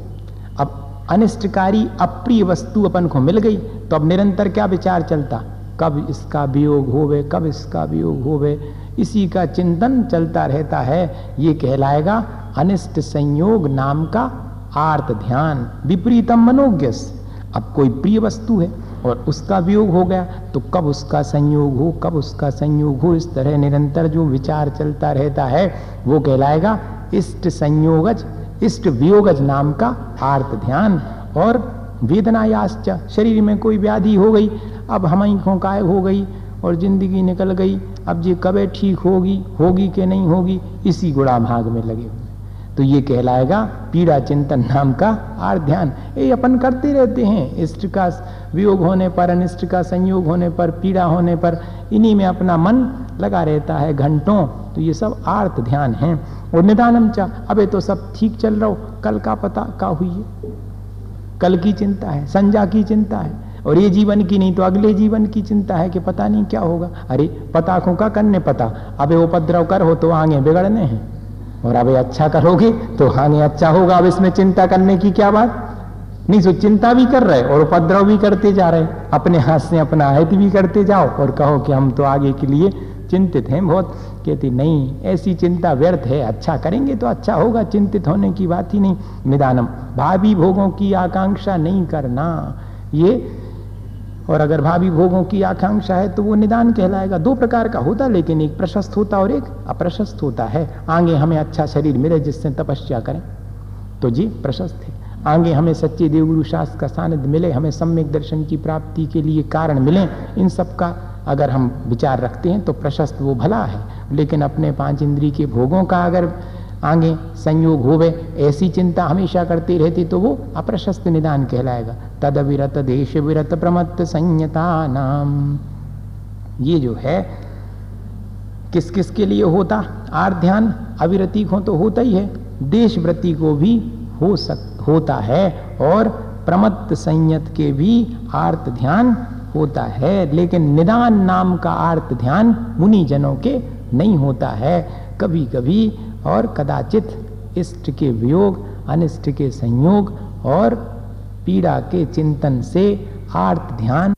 अनिष्टकारी अप्रिय वस्तु अपन को मिल गई तो अब निरंतर क्या विचार चलता? कब इसका वियोग होवे, कब इसका वियोग होवे? इसी का चिंतन चलता रहता है। ये कहलाएगा अनिष्ट संयोग नाम का आर्त ध्यान, विपरीतम मनोज्ञ अब कोई प्रिय वस्तु है और उसका वियोग हो गया तो कब उसका संयोग हो, कब उसका संयोग हो? इस तरह निरंतर जो विचार चलता रहता है, वो कहलाएगा इष्ट संयोगज इष्ट वियोगज नाम का आर्त ध्यान और वेदनायाश्च शरीर में कोई व्याधि हो गई, अब हम खोकाय हो गई और ज़िंदगी निकल गई, अब ये कब ठीक होगी होगी कि नहीं होगी, इसी गुड़ा भाग में लगे हुए तो ये कहलाएगा पीड़ा चिंतन नाम का आर ध्यान। ये अपन करते रहते हैं। इष्ट का वियोग होने पर, अनिष्ट का संयोग होने पर, पीड़ा होने पर, इन्हीं में अपना मन लगा रहता है घंटों। तो ये सब आर्त ध्यान है। और निदानम चा। अबे तो सब ठीक चल रहा हो। कल का पता का हुई है? कल की चिंता है, संजा की चिंता है। और ये जीवन की नहीं तो अगले जीवन की चिंता है कि पता नहीं क्या होगा। अरे पता को का करने पता। अबे उपद्रव कर हो तो आगे बिगड़ने हैं। और अबे अच्छा करोगे तो आगे अच्छा होगा। अब इसमें चिंता करने की क्या बात? नहीं, सो चिंता भी कर रहे और उपद्रव भी करते जा रहे। अपने हाथ से अपना आहित भी करते जाओ और कहो कि हम तो आगे के लिए चिंतित हैं बहुत। कहती नहीं, ऐसी चिंता व्यर्थ है अच्छा करेंगे तो अच्छा होगा, चिंतित होने की बात ही नहीं। निदानम, भावी भोगों की आकांक्षा नहीं करना। ये, और अगर भावी भोगों की आकांक्षा है तो वो निदान कहलाएगा। दो प्रकार का होता, लेकिन एक प्रशस्त होता और एक अप्रशस्त होता है। आगे हमें अच्छा शरीर मिले जिससे तपस्या करें। तो जी, प्रशस्त है। आगे हमें सच्चे देवगुरु शास्त्र का सानिध्य मिले, हमें सम्यक दर्शन की प्राप्ति के लिए कारण मिले, इन सब का अगर हम विचार रखते हैं तो प्रशस्त वो भला है। लेकिन अपने पाँच इंद्री के भोगों का अगर आगे संयोग होवे, ऐसी चिंता हमेशा करती रहती तो वो अप्रशस्त निदान कहलाएगा। तद विरत देश विरत प्रमत्त संयता नाम ये जो है, किस किस के लिए होता? आर ध्यान अविरति को तो होता ही है। देश व्रति को भी हो सक, होता है। और प्रमत्त संयत के भी आर्त ध्यान होता है, लेकिन निदान नाम का आर्त ध्यान मुनि जनों के नहीं होता है। कभी कभी और कदाचित इष्ट के वियोग, अनिष्ट के संयोग और पीड़ा के चिंतन से आर्त ध्यान